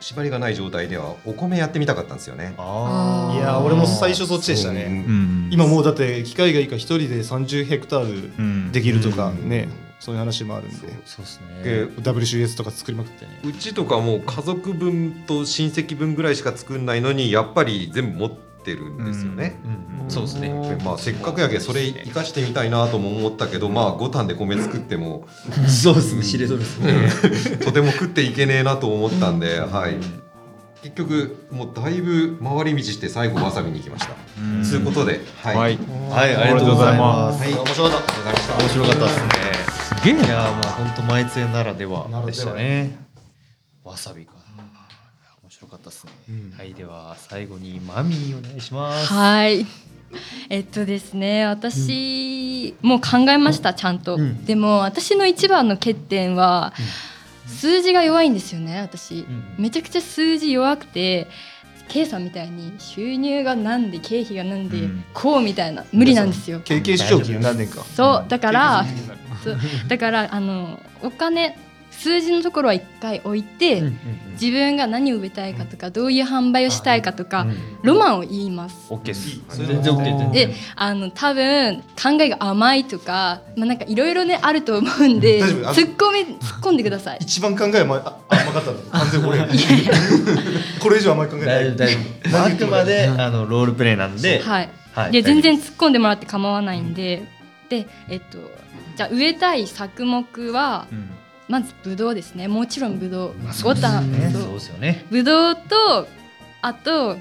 縛りがない状態ではお米やってみたかったんですよね。
あ
いや俺も最初そっちでしたね。
うん。
今もうだって機械がいいか一人で30ヘクタール
うん。
できるとか
うん。
ねそういう話もあるんで。
そうです
で
ね
WCS とか作りまくってね。
うちとかもう家族分と親戚分ぐらいしか作んないのにやっぱり全部持ってるんですよね。
うん、そうですね。
でまあ、せっかくやけそれ生かしてみたいなとも思ったけどまあ五反で米作っても
そうですね。知れとるですね。
とても食っていけねえなと思ったんで、はい、結局もうだいぶ回り道して最後わさびに行きました。
うん。
ということで、はい、
はい。
はいありがとうございます。
はい、面白かった。
面白かったですね。
すげえな。
いやもう本当前通ならではでしたね。わさびか面白かったですね、はいでは最後にマミーお願いします
はい。えっとですね、私、もう考えましたちゃんと。
うん
でも私の一番の欠点は、数字が弱いんですよね。私、
ん
めちゃくちゃ数字弱くて。K さんみたいに収入がなんで経費がなんで
うん
こうみたいな無理なんですよ。
経験何年か
そうだからそうだからあのお金数字のところは一回置いて、自分が何を植えたいかとかどういう販売をしたいかとか、ロマンを言います。
オッケーです全然オッケー
であの多分考えが甘いとか、まあ、なんかいろいろねあると思うんで突っ込み突っ込んでください。
一番考えまあ甘かっかったの。完全俺。これ以上あんまり考えない。
大丈夫大丈夫。まああくまであのロールプレイなんで。
はい、
はい。
で全然突っ込んでもらって構わないんで。でえっとじゃあ植えたい作目は
うん
まずブドウですね。もちろんブドウ。
まあ
ボタン。
ね。そう。ですよね。
ブドウとあと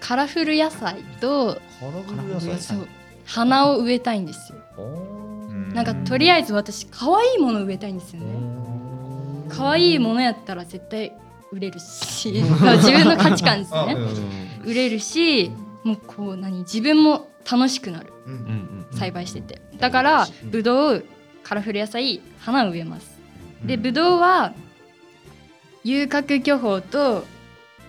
カラフル野菜と
カラフル野菜。
そう。花を植えたいんですよ。
お
なんかとりあえず私可愛いものを植えたいんですよね。可愛いものやったら絶対売れるしまあ自分の価値観です
ー
ね売れるしもうこう何自分も楽しくなる。
うん。うん。
栽培してて。だからブドウカラフル野菜花を植えますでブドウは遊郭巨峰と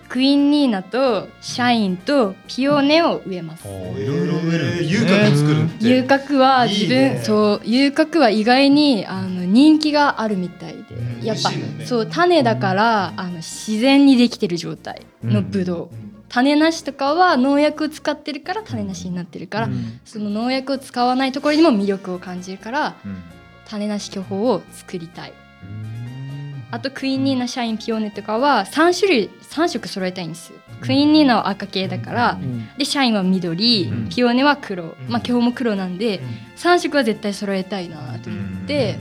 クイーンニーナとシャインとピオーネを植えます。
いろいろ植える
遊
ね。
郭作るって。
遊郭は自分
いいね。
そう遊郭は意外にあの人気があるみたいで。
うん。
やっぱ、そう種だからあの自然にできてる状態のブドウ、種なしとかは農薬を使ってるから種なしになってるから、その農薬を使わないところにも魅力を感じるから
うん。
種なし巨峰を作りたいあとクイーンニーナシャインピオーネとかは3種類3色揃えたいんですよ。クイーンニーナは赤系だから、でシャインは緑、
うん。
ピオーネは黒、
ん。
まあ巨峰も黒なんで、3色は絶対揃えたいなと思って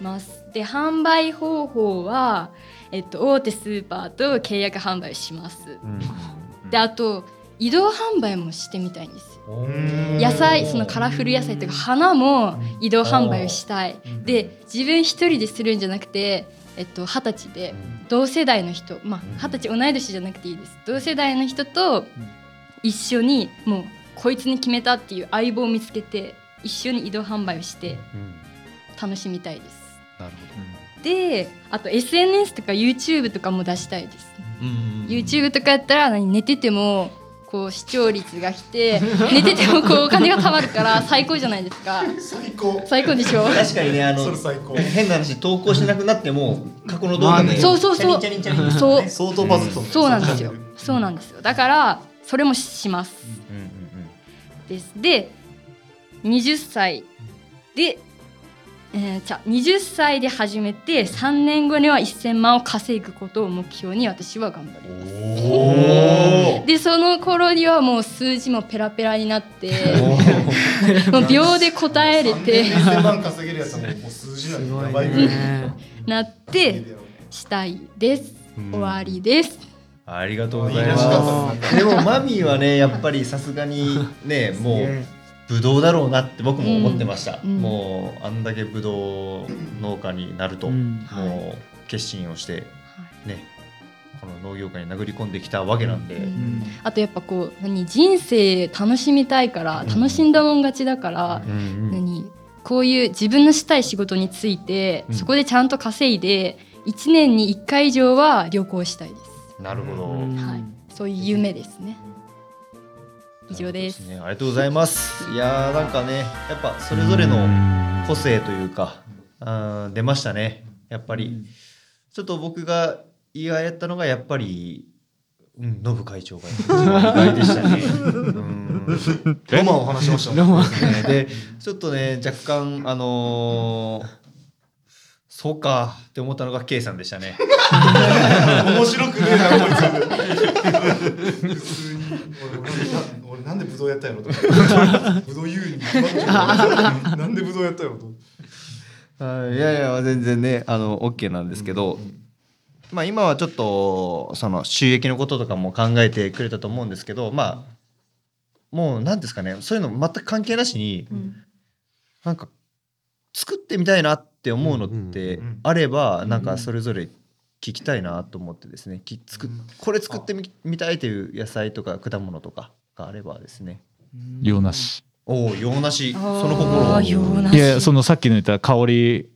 ます。で販売方法は、えっと、大手スーパーと契約販売をします。であと移動販売もしてみたいんですよ。野菜そのカラフル野菜とか花も移動販売をしたい。で自分一人でするんじゃなくてえっと二十歳で同世代の人まあ二十歳同い年じゃなくていいです。同世代の人と一緒にもうこいつに決めたっていう相棒を見つけて一緒に移動販売をして楽しみたいです。
なる
であと SNS とか YouTube とかも出したいです。
ほど、うん。
YouTube とかやったら何寝ててもこう視聴率が来て寝ててもこうお金が貯まるから最高じゃないですか。
最高。
最高でしょ
確かにねあの
それ最高。
変な話投稿しなくなっても過去の動画で
そうそうそう
チャリンチャリンチャリン
そう。
相当バズっ
そうなんですよ。
そ
うなんですよ。だからそれもします。
うんうん
です。で20歳で、えーじゃあ20歳で始めて3年後には1000万を稼ぐことを目標に私は頑張ります。
おお
でその頃にはもう数字もペラペラになって もう秒で答えれて
1000万稼げるやつはもう数字なんてやばいぐらい
ね。
なってしたいです。終わりです。
ありがとうございます。でもマミーはねやっぱりさすがにね もうブドウだろうなって僕も思ってました、
うん。
もうあんだけブドウ農家になると、
うん。
もう決心をしてねこの農業界に殴り込んできたわけなんで、
うん。あとやっぱこう何人生楽しみたいから楽しんだもん勝ちだから、
うん。うん
何こういう自分のしたい仕事について、
うん。
そこでちゃんと稼いで1年に1回以上は旅行したいです、
なるほど、
はい、そういう夢ですね以上です。
ね、ありがとうございます。いやーなんかねやっぱそれぞれの個性というかあー出ましたね。やっぱり、ちょっと僕が意外やったのがやっぱりうんノブ会長が 意外でしたね。うん。
ロマンを話しました。
ロマン。
ね。でちょっとね若干あのーそうかって思ったのが K さんでしたね。
面白くねえなこいつ。普通になんでブドウやったんやろとか ブドウ優位になんでブドウやったんやろと
はいいやいや全然ねあの OK なんですけど、まあ今はちょっとその収益のこととかも考えてくれたと思うんですけどまあもう何ですかねそういうの全く関係なしに、
うん。
なんか作ってみたいなって思うのって
うんうん
あれば、なんかそれぞれ聞きたいなと思ってですね。き作っこれ作ってみみたいという野菜とか果物とかがあればですね。
洋梨
おお洋梨その心は
洋梨
いやそのさっきの言った香り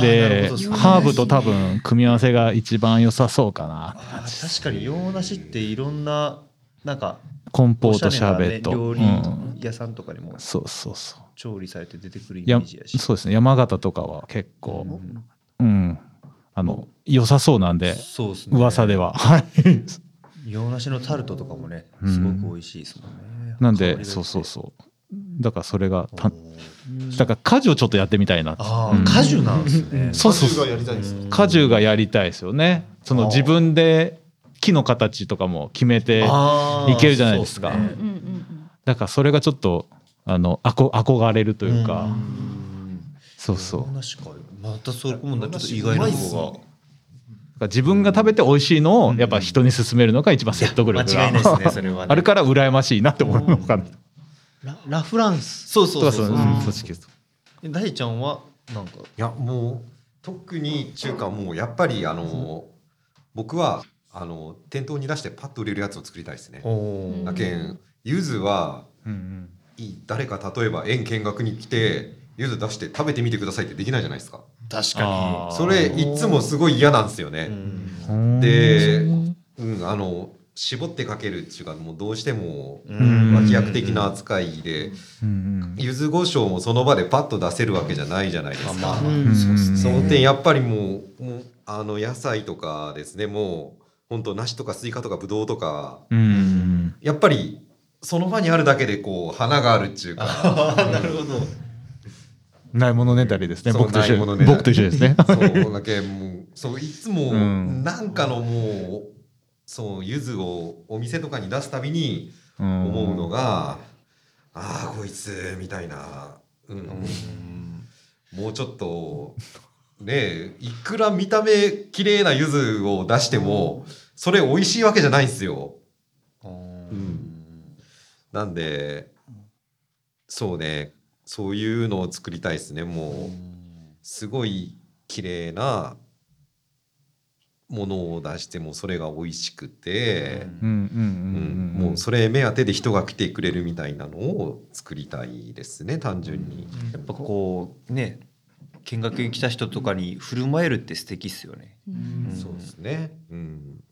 でハーブと多分組み合わせが一番良さそうかな。
確かに洋梨っていろんななんか
コンポートシャーベット、
料理
うん。
屋さんとかにも
そうそうそう。
調理されて出てくるイメ
や
ージやし。
そうですね。山形とかは結構
うん。
うん。あの良さそうなんで
そうですね。
噂では。は い
洋梨のタルトとかもね
うん。
すごく美味しいですもんね、
なんでそうそうそう。だからそれがただから果樹をちょっとやってみたいな。
あ
うん。
あ果樹なんですね。
そうそうそう。
がやりたいですね。
果樹がやりたいですよね。その自分で木の形とかも決めていけるじゃないですか。
ね。
だからそれがちょっとあのあこ憧れるというか。
ん。
そうそう。
またそこもちょっと意外なとこ
だから自分が食べて美味しいのをやっぱ人に勧めるのが一番説得
が
力
間違いないですね
が
それはね。
あるから羨ましいなって思うのかな。
ララ・フランス。
そうそうそうそう。
うんそうそう
え大ちゃんはなんか？
いやもう特に中華もうやっぱりあの僕はあの店頭に出してパッと売れるやつを作りたいですね。
お
だけんゆずは
うんうん。
誰か例えば園見学に来てゆず出して食べてみてくださいってできないじゃないですか。
確
あー。
それいつもすごい嫌なんですよね。
うん。
で、うん、あの絞ってかけるっていうかもうどうしても
うん。
脇役的な扱いで
うん。
柚子胡椒もその場でパッと出せるわけじゃないじゃないですか。
まあ
その点やっぱりもうもうあの野菜とかですねもう本当梨とかスイカとかブドウとか
うん。
やっぱりその場にあるだけでこう花があるっていうか。
なるほど
ないものねだりですね。僕と一緒。僕と一緒ですね。
そう だけもうそういつも
うん。
なんかのもうそう柚子をお店とかに出すたびに
思
思うのが、ああこいつみたいな、うん。もうちょっとねえいくら見た目綺麗な柚子を出してもそれ美味しいわけじゃないんですよ。なんでそうねそういうのを作りたいですね。もうすごい綺麗なものを出してもそれが美味しくて、
うんうん
うん
うん
もうそれ目当てで人が来てくれるみたいなのを作りたいですね単純に。
やっぱこうね見学に来た人とかに振る舞えるって素敵っすよね。
うん。
そうですね。うん。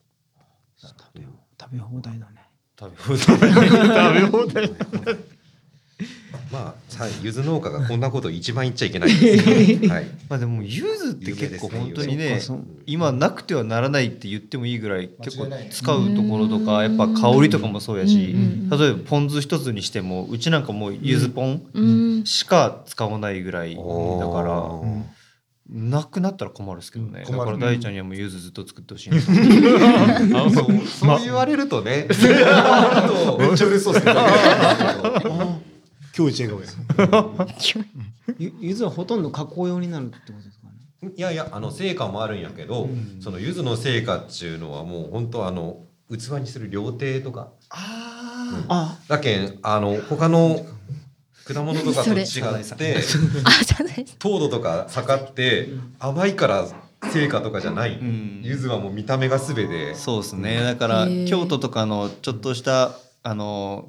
食べ放題だね。
食べ放題
まあさ柚子農家がこんなこと一番言っちゃいけないです。はい。
まあでも柚子って結構本当にね今なくてはならないって言ってもいいぐらい結構使うところとかやっぱ香りとかもそうやし
うん
例えばポン酢一つにしてもうちなんかもう柚子ポン
うん
しか使わないぐらいだから
うん。
なくなったら困るですけどね。だから大ちゃんにはもう柚子ずっと作ってほしいな
そう。そう言われるとね。めっちゃ嬉しそうですけど。
今日一笑顔や
ゆゆずはほとんど加工用になるってことですかね？
いやいやあの成果もあるんやけど、その柚子の成果っていうのはもう本当あの器にする料亭とか。
あ
だけんあの他の果物とかと違って 糖度とか測って甘いから成果とかじゃない。
ん。
柚子はもう見た目がすべて。
そうですね。だから京都とかのちょっとしたあの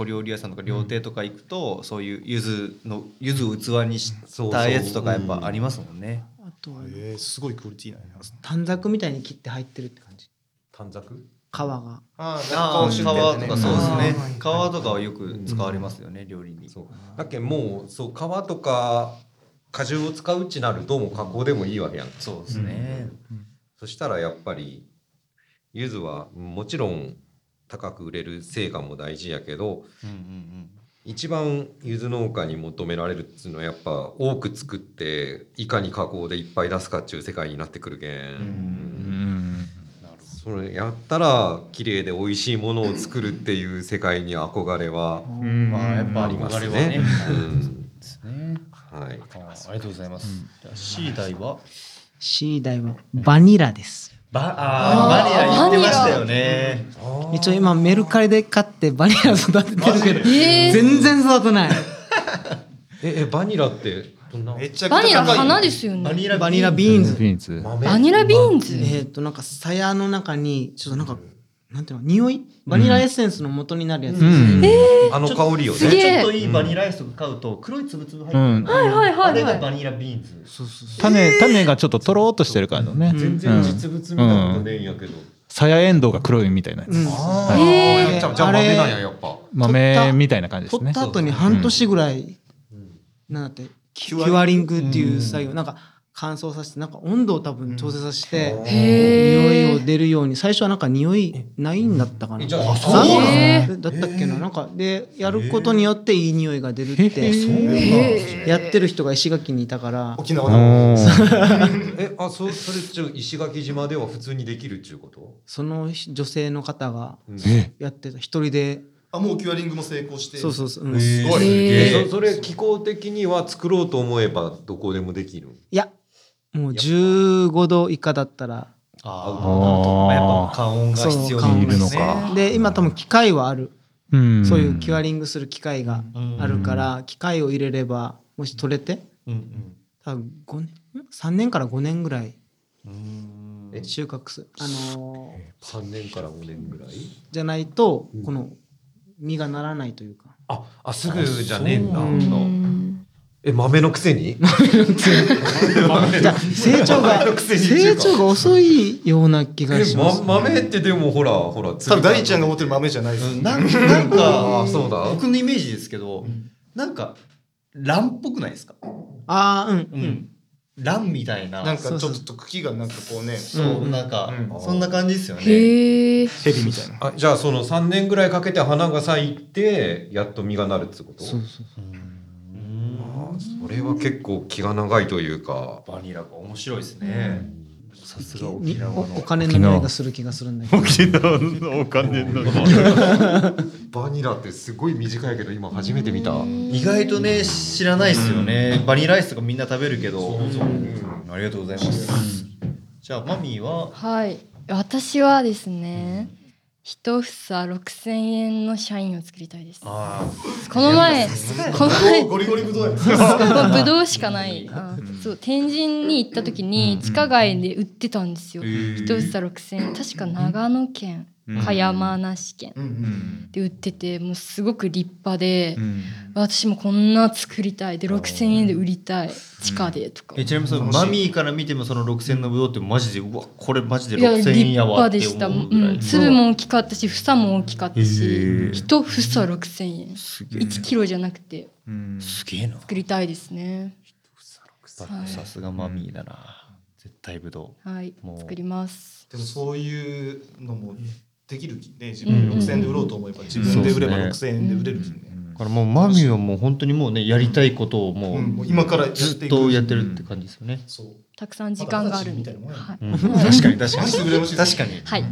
小料理屋さんとか料亭とか行くと、そういう柚子の柚子を器にし
そうそう
たやつとかやっぱありますもんね。
あとは
えー、すごいクオリティな
短冊みたいに切って入ってるって感じ。
短冊？
皮が。
ああ皮とかそうですね。皮とかはよく使われますよね、料理に。
そう。だけんもうそう皮とか果汁を使うっちなるともう加工でもいいわけやん。
そうですね。
そしたらやっぱり柚子はもちろん高く売れる成果も大事やけど
うんうん
一番柚子農家に求められるっていうのはやっぱ多く作っていかに加工でいっぱい出すかっていう世界になってくるけん、
うん
それやったら綺麗で美味しいものを作るっていう世界に憧れは
あやっぱ
あります
憧れはね。
はい。
あありがとうございます。じゃあ C 台は
？C 台はバニラです。
バあーバニラ言ってましたよね。
一応今メルカリで買ってバニラ育ててるけど
えー
全然育たない。
ええバニラってどんな？
めちゃ
バニラ花ですよね。
バニラ
バニラビーンズ。
ビーンズ。
豆。
バニラビーンズ。
えっ、となんか鞘の中にちょっとなんかなんていうの匂い？バニラエッセンスの元になるやつです、
うん。
あの香りをね。
ちょっといいバニラアイスとか買うと黒いつぶつぶ入ってる、
うん。
はいはいはい
あれが
はい
バニラビーンズ。
そうそうそう。
種種がちょっととろーっとしてる感じのね
全然実物見たことねえんやけど、
さやえんどうが黒いみたいなやつ。
うん。
あ
へ
ー。じゃあ豆なんややっぱ。
豆みたいな感じですね。
取った後に半年ぐらい、なんだってキュアリングっていう作業、なんか乾燥させてなんか温度を多分調整させて、匂いを出るように最初はなんか匂いないんだったかな。
えじゃあ
なん
へ
だったっけな。なんかでやることによっていい匂いが出るって
へ
やってる人が石垣にいたから。
沖縄の。
えあそそれじゃあ石垣島では普通にできるっちゅうこと？
その女性の方が
え
やってた。一人で。
あもうキュアリングも成功して。
そうそうそう、うん
すごい。
それ気候的には作ろうと思えばどこでもできる？
いやもう15度以下だったら。
あ
あ
あやっぱ加温が必要なん
いる
ですね。
のか
で今多分機械はある、
うん。
そういうキュアリングする機械があるから、機械を入れればもし取れて
うん
多分5年3年から5年ぐらい
うん。うん
収穫する。あのー
3年から5年ぐらい？
じゃないとこの実がならないというか、
ああすぐじゃねえんだ。
う。
うん
え豆のくせに？
じゃあ成長が成長が遅いような気が
え
します、
ま豆ってでもほらほら
多分大ちゃんが持ってる豆じゃないです
うん。なんなんか
あそうだ。
僕のイメージですけどなんか卵っぽくないですか？
ああうんう、
うん。ん卵みたいな。
なんかちょっと茎がなんかこうね。
そうなんか
うん。
そんな感じですよね。
へえ
ヘビみたいな。
あじゃあその3年ぐらいかけて花が咲いてやっと実がなるってこと？
そうそう
あそれは結構気が長いというか。
バニラが面白いですね。さすが沖
に
縄の。
おお金の匂いがする気がするんだけど。
沖縄のお金の。
バニラってすごい短いけど今初めて見た。
意外とね知らないですよね。バニラアイスとかみんな食べるけど。ありがとうございます。じゃあマミーは？
はい。私はですね一房6000円の社員を作りたいです。
あ
この前この前
ゴリゴリぶどうや
もうぶどうしかない。あそう天神に行った時に地下街で売ってたんですよ。一房6000円。確か長野県葉山梨県で売っててもうすごく立派で私もこんな作りたい。で6000円で売りたい。地下でとか。
えちなみにそのマミーから見てもその6000のぶどうってマジでうわこれマジで
いや立
6000円やわって
派でした、う
思うぐらい。
ん、粒も大きかったし房も大きかった
へ
し
ー。
一房6000円。1キロじゃなくて。
すげえな。
作りたいですね。はい。
さすがマミーだな。絶対ぶど
はい。
もう。
作ります。
でもそういうのもできるきね自分
うんうんうん。
6000円で売ろうと思えば自分で売れば6000円で売れるきね。
からもうマミーはもう本当にもうねやりたいことをも
う今からや
ず
っ
とやってるって感じですよね。
そう。
たくさん時間があるんで、
まだ
はい
うん。確かに確かに。確かに。
はい、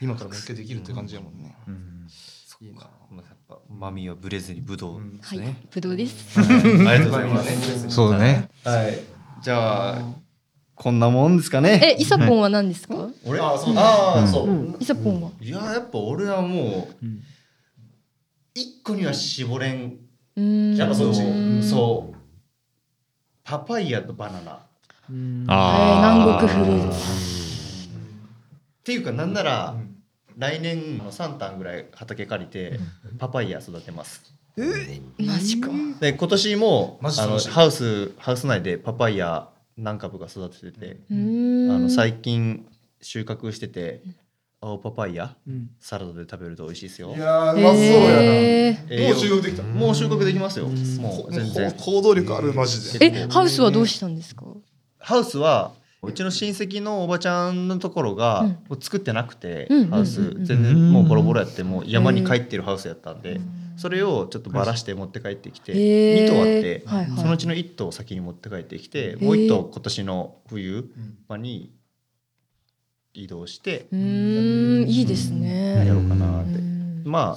今からもう一回できるって感じやもんね。いいな
やっぱマミーはブレずにぶどうです
はい。
ね、
ぶどうです。
ありがとうございます。
そうだね。
はい。じゃあこんなもんですかね。
え、イサポンは何ですか？
俺？
あそう。
あーそう。
イサポンは？
いややっぱ俺はもう
うん
一個には絞れん。
うーん。
やっぱそう
うん。
そう。パパイヤとバナナ。っ
うん
あ
南国フルーツ。
ていうかなんなら来年3単ぐらい畑借りてパパイヤ育てます。
マジか。
で今年もあの
マジ楽しい。
ハウスハウス内でパパイヤ何株か育ててて
うーん。
あの最近収穫してて青パパイヤ
うん。
サラダで食べると美味しいですよ。
いやーうまそうや
えー。
もう収穫できた。
もう収穫できますよ。
ん。
もう全然。
行動力あるマジで。
え、ハウスはどうしたんですか？
ハウスはうちの親戚のおばちゃんのところが作ってなくて、
うん
ハウス。全然もうボロボロやってもう山に帰ってるハウスやったんで、それをちょっとばらして持って帰ってきて、
へー。
2頭あって、そのうちの1頭を先に持って帰ってきて、
ー。
もう1頭今年の冬場に移動して
うーん、いいですね。
やろうかなって、
うん。
まあ、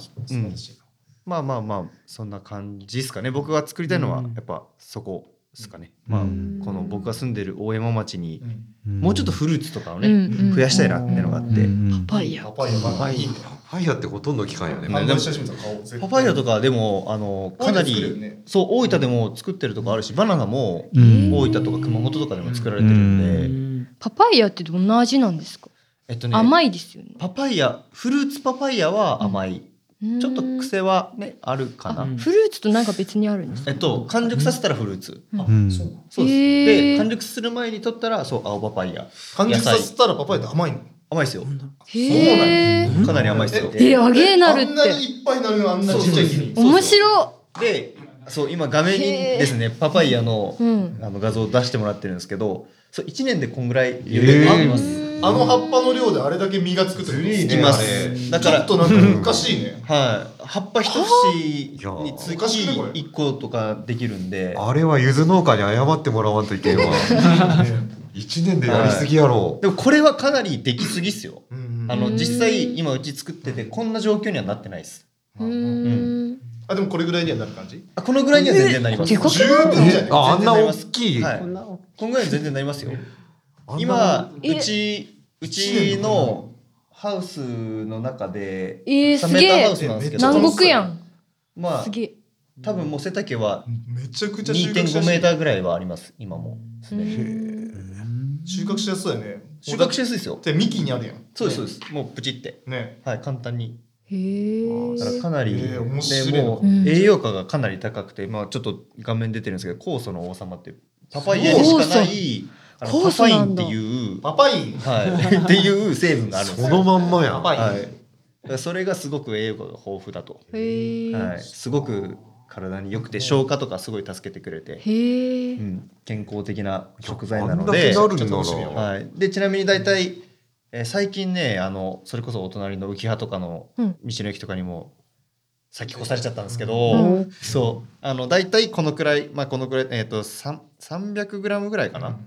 まあまあまあそんな感じですかね。僕が作りたいのは
うん。
やっぱそこですかね、まあ
うん。
この僕が住んでる大山町に
うん。
もうちょっとフルーツとかをね、増やしたいなっていうのがあって、
パパイヤ。
パパイヤパパイヤ
パパイヤってほとんど期間よね。
パパイヤとかでもあのかなり、
ね
そう大分でも作ってるとこあるしバナナも
うん。
大分とか熊本とかでも作られてるんで、
うん。
パパイヤってどんな味なんですか？
えっとね
甘いですよね。
パパイヤフルーツパパイヤは甘い、ちょっと癖はねあるかな、
うん。
フルーツとなんか別にあるんですか？
えっと完熟させたらフルーツ、
うん。
そう。
そうです、で完熟する前に取ったらそう青パパイヤ。
完熟させたらパパイヤ甘いの？
甘いですよ。
へえ。
かなり甘いですよ。
え、あげなるっ
あんなに
て。
いっぱいなるのあんなちっちゃい木に
面白
でそう今画面にですねパパイヤの,、
うん。
あの画像を出してもらってるんですけどそう1年でこんぐらいゆでてきます、
あの葉っぱの量であれだけ実がつくと
い
きますだから
ちょっとなんかおかしいね。
はい。葉っぱ一節につき1個とかできるんで。
あれはゆず農家に謝ってもらわんといけんわ。一年でやりすぎやろ
でもこれはかなりできすぎっすよ。
うん
あの実際今うち作っててこんな状況にはなってないです。
う
あでもこれぐらいにはなる感じ？
あこのぐらいには全然なります、
十分じゃね
ああんな大きい。
はい。
こんな
こんぐらい全然なりますよ今
え
うちうちのハウスの中で
えー、
3
すげえ。
メーターハウスなんですけど
南国やん。
まあ
すげえ。
多分もう背丈は
めちゃくちゃ収穫しや
2.5
すい
メーターぐらいはあります今も。すでに。
収穫しやすそうやね。
収穫しやすいですよ。
で幹にあるやん。
そうですそうです。もうプチって。
ね。
はい簡単に。
へえ
だからかなり、でも栄養価がかなり高くて、まあ、ちょっと画面出てるんですけど酵素の王様っていうパパイヤにしかないあの
酵
パ
素
パインっていう、
パパイン。
はい、っていう成分があるんです
そ
よ
のまんまや
パパイン、
はい、だからそれがすごく栄養価が豊富だと、
へえ、
はい、すごく体に良くて消化とかすごい助けてくれて、
へえ、
うん、健康的な食材
あ
なんので。
だけなるんだ。
ちょっと楽しみや
な
はい、でちなみに大体、えー最近ねあのそれこそお隣の浮羽とかの道
うん。
の駅とかにも先越されちゃったんですけど、
うん。
そう。あの大体このくらいまあこのくらいえっ、と3 300g ぐらいかな、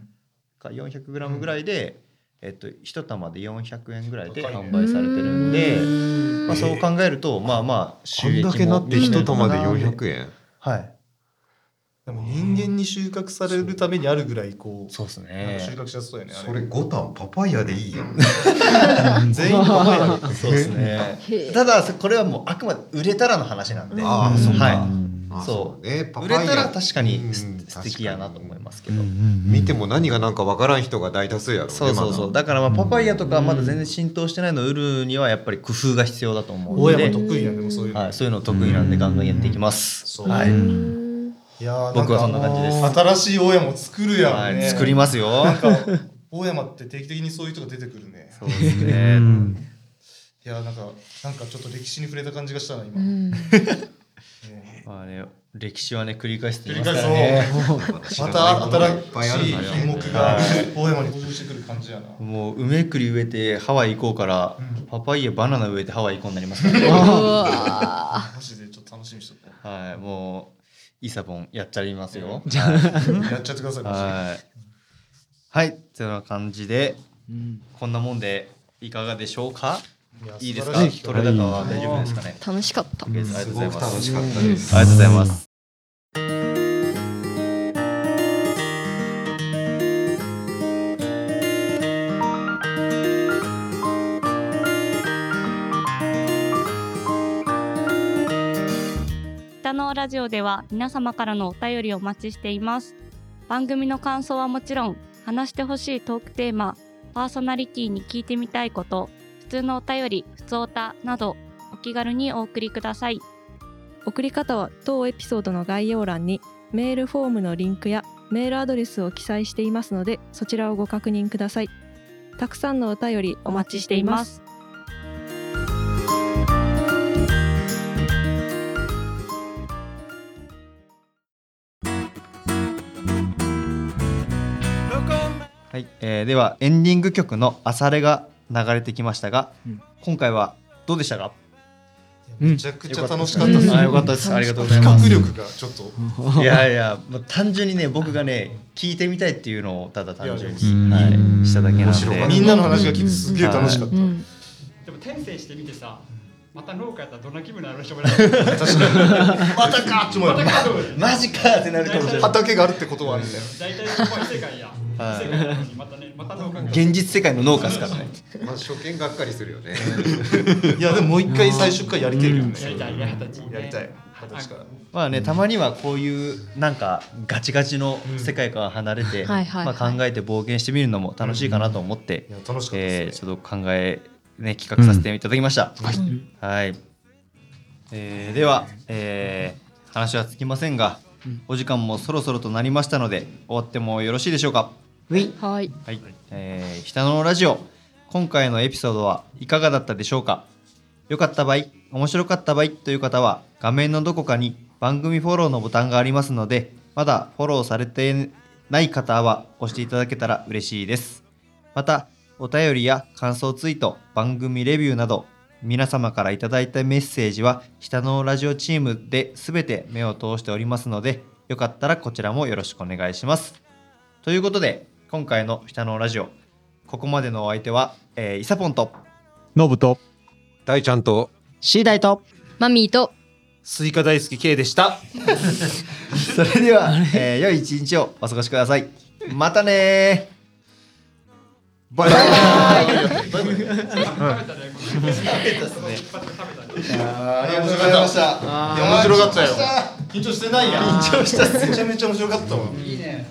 か 400g ぐらいで、えっと一玉で400円ぐらいで販売されてるんで、まあ、そう考えるとまあまあ収益も
こんだけなって一玉で
うん
400円。
はい。
でも人間に収穫されるためにあるぐらいこう
そうですね。
収穫しやすそうやねあ
それ5単パパイヤでいいやん
全員パパイヤ
そうですね。ただこれはもうあくまで売れたらの話なんで、
ああそうか。
はい
あ
そう
ね。パパ
売れたら確かに素敵やなと思いますけど、
見ても何が何かわからん人が大多数やろね
そうそうそう。
ま
だからまあパパイヤとかはまだ全然浸透してないのを売るにはやっぱり工夫が必要だと思う
大
ので
山得意やねもうそういうの、
はい、そういうの得意なんでガンガンやっていきます。はい、
いやー
僕はそんな感じです。
新しい大山を作るやんね、
はい、作りますよ。
大山って定期的にそういう人が出てくるね。
そうですね。
いやーなんかなんかちょっと歴史に触れた感じがしたな今、
うん。
ね
まあね、歴史はね繰り返してます
返
からね。
また新しい品目が大山に登場してくる感じやな
もう梅栗植えてハワイ行こうから、パパイヤバナナ植えてハワイ行こうになりますからね。
マジでちょっと楽しみにしとこ
はい、もうイサボンやっちゃいますよ。
うやっちゃってくださいマジで
はい。はい、そんな感じで、こんなもんでいかがでしょうか？
や
いいですか？取れ高は大丈夫ですかね？
ー楽しかった。
OK ですあり
す
がとうございます。
楽しかったです
ありがとうございます。
北のラジオでは皆様からのお便りをお待ちしています番組の感想はもちろん話してほしいトークテーマパーソナリティに聞いてみたいこと普通のお便り普通おたなどお気軽にお送りください。
送り方は当エピソードの概要欄にメールフォームのリンクやメールアドレスを記載していますのでそちらをご確認ください。たくさんのお便りお
お
待ちし
てています。す
はい、えーではエンディング曲の「あされ」が流れてきましたが、
うん。
今回はどうでしたか？
めちゃくちゃ楽しかったです、
あよかったです。ありがとうございます。
企画力がちょっと。
いやいや、まあ、単純にね僕がね聞いてみたいっていうのをただ単純
い
に、
や
はい、しただけなんで。
みんなの話が聞いてすげえ楽しかった、
うん。
でも転生してみてさ、また農家やったらどんな気分になる人もない。確か
確かにまたかって思うよ
マジかってなるかもしれない。
畑があるってことはあるんだよ。
大体そこは異世界や。
はい
またね、また農家が。
現実世界の農家ですからね。
まあ初見がっかりするよね。
いやでももう一回最初からやりてるよね、
やりたい。
やりたい。二十歳から。
まあねたまにはこういうなんかガチガチの世界から離れて、まあ、考えて冒険してみるのも楽しいかなと思って、
いや楽しかった
えちょっと考え、ね、企画させていただきました。はい、えーでは、えー話はつきませんが、お時間もそろそろとなりましたので終わってもよろしいでしょうか？
はい。
はい、えー、北野ラジオ今回のエピソードはいかがだったでしょうか？良かった場合面白かった場合という方は画面のどこかに番組フォローのボタンがありますのでまだフォローされてない方は押していただけたら嬉しいです。またお便りや感想ツイート番組レビューなど皆様からいただいたメッセージは下のラジオチームで全て目を通しておりますのでよかったらこちらもよろしくお願いします。ということで今回の下のラジオここまでのお相手は、えー、イサポンと
ノブと
大ちゃんと
C 大と
マミーと
スイカ大好き K でした。
それでは、えー、良い一日をお過ごしください。またね
バイバイ。
ありがとうございました。
面白かったよ。
緊張してないや。緊張した。
めちゃめちゃ面白かったわ。
いいね。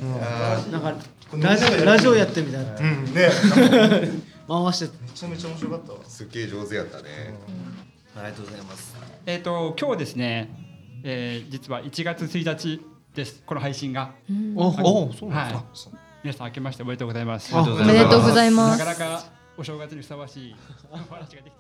なん。かラジオラジオやってみたいな。
うん。ね。
回して。
めちゃめちゃ面白かったわ。
すっげえ上手やったね。
ありがとうございます。
えっ、と今日ですね、えー、実は1月1日です。この配信が。
お
おそうなん
はい皆さん明けましておめでとうございます。
あ
おめでとうございます。
なかなかお正月にふさわしいお話ができ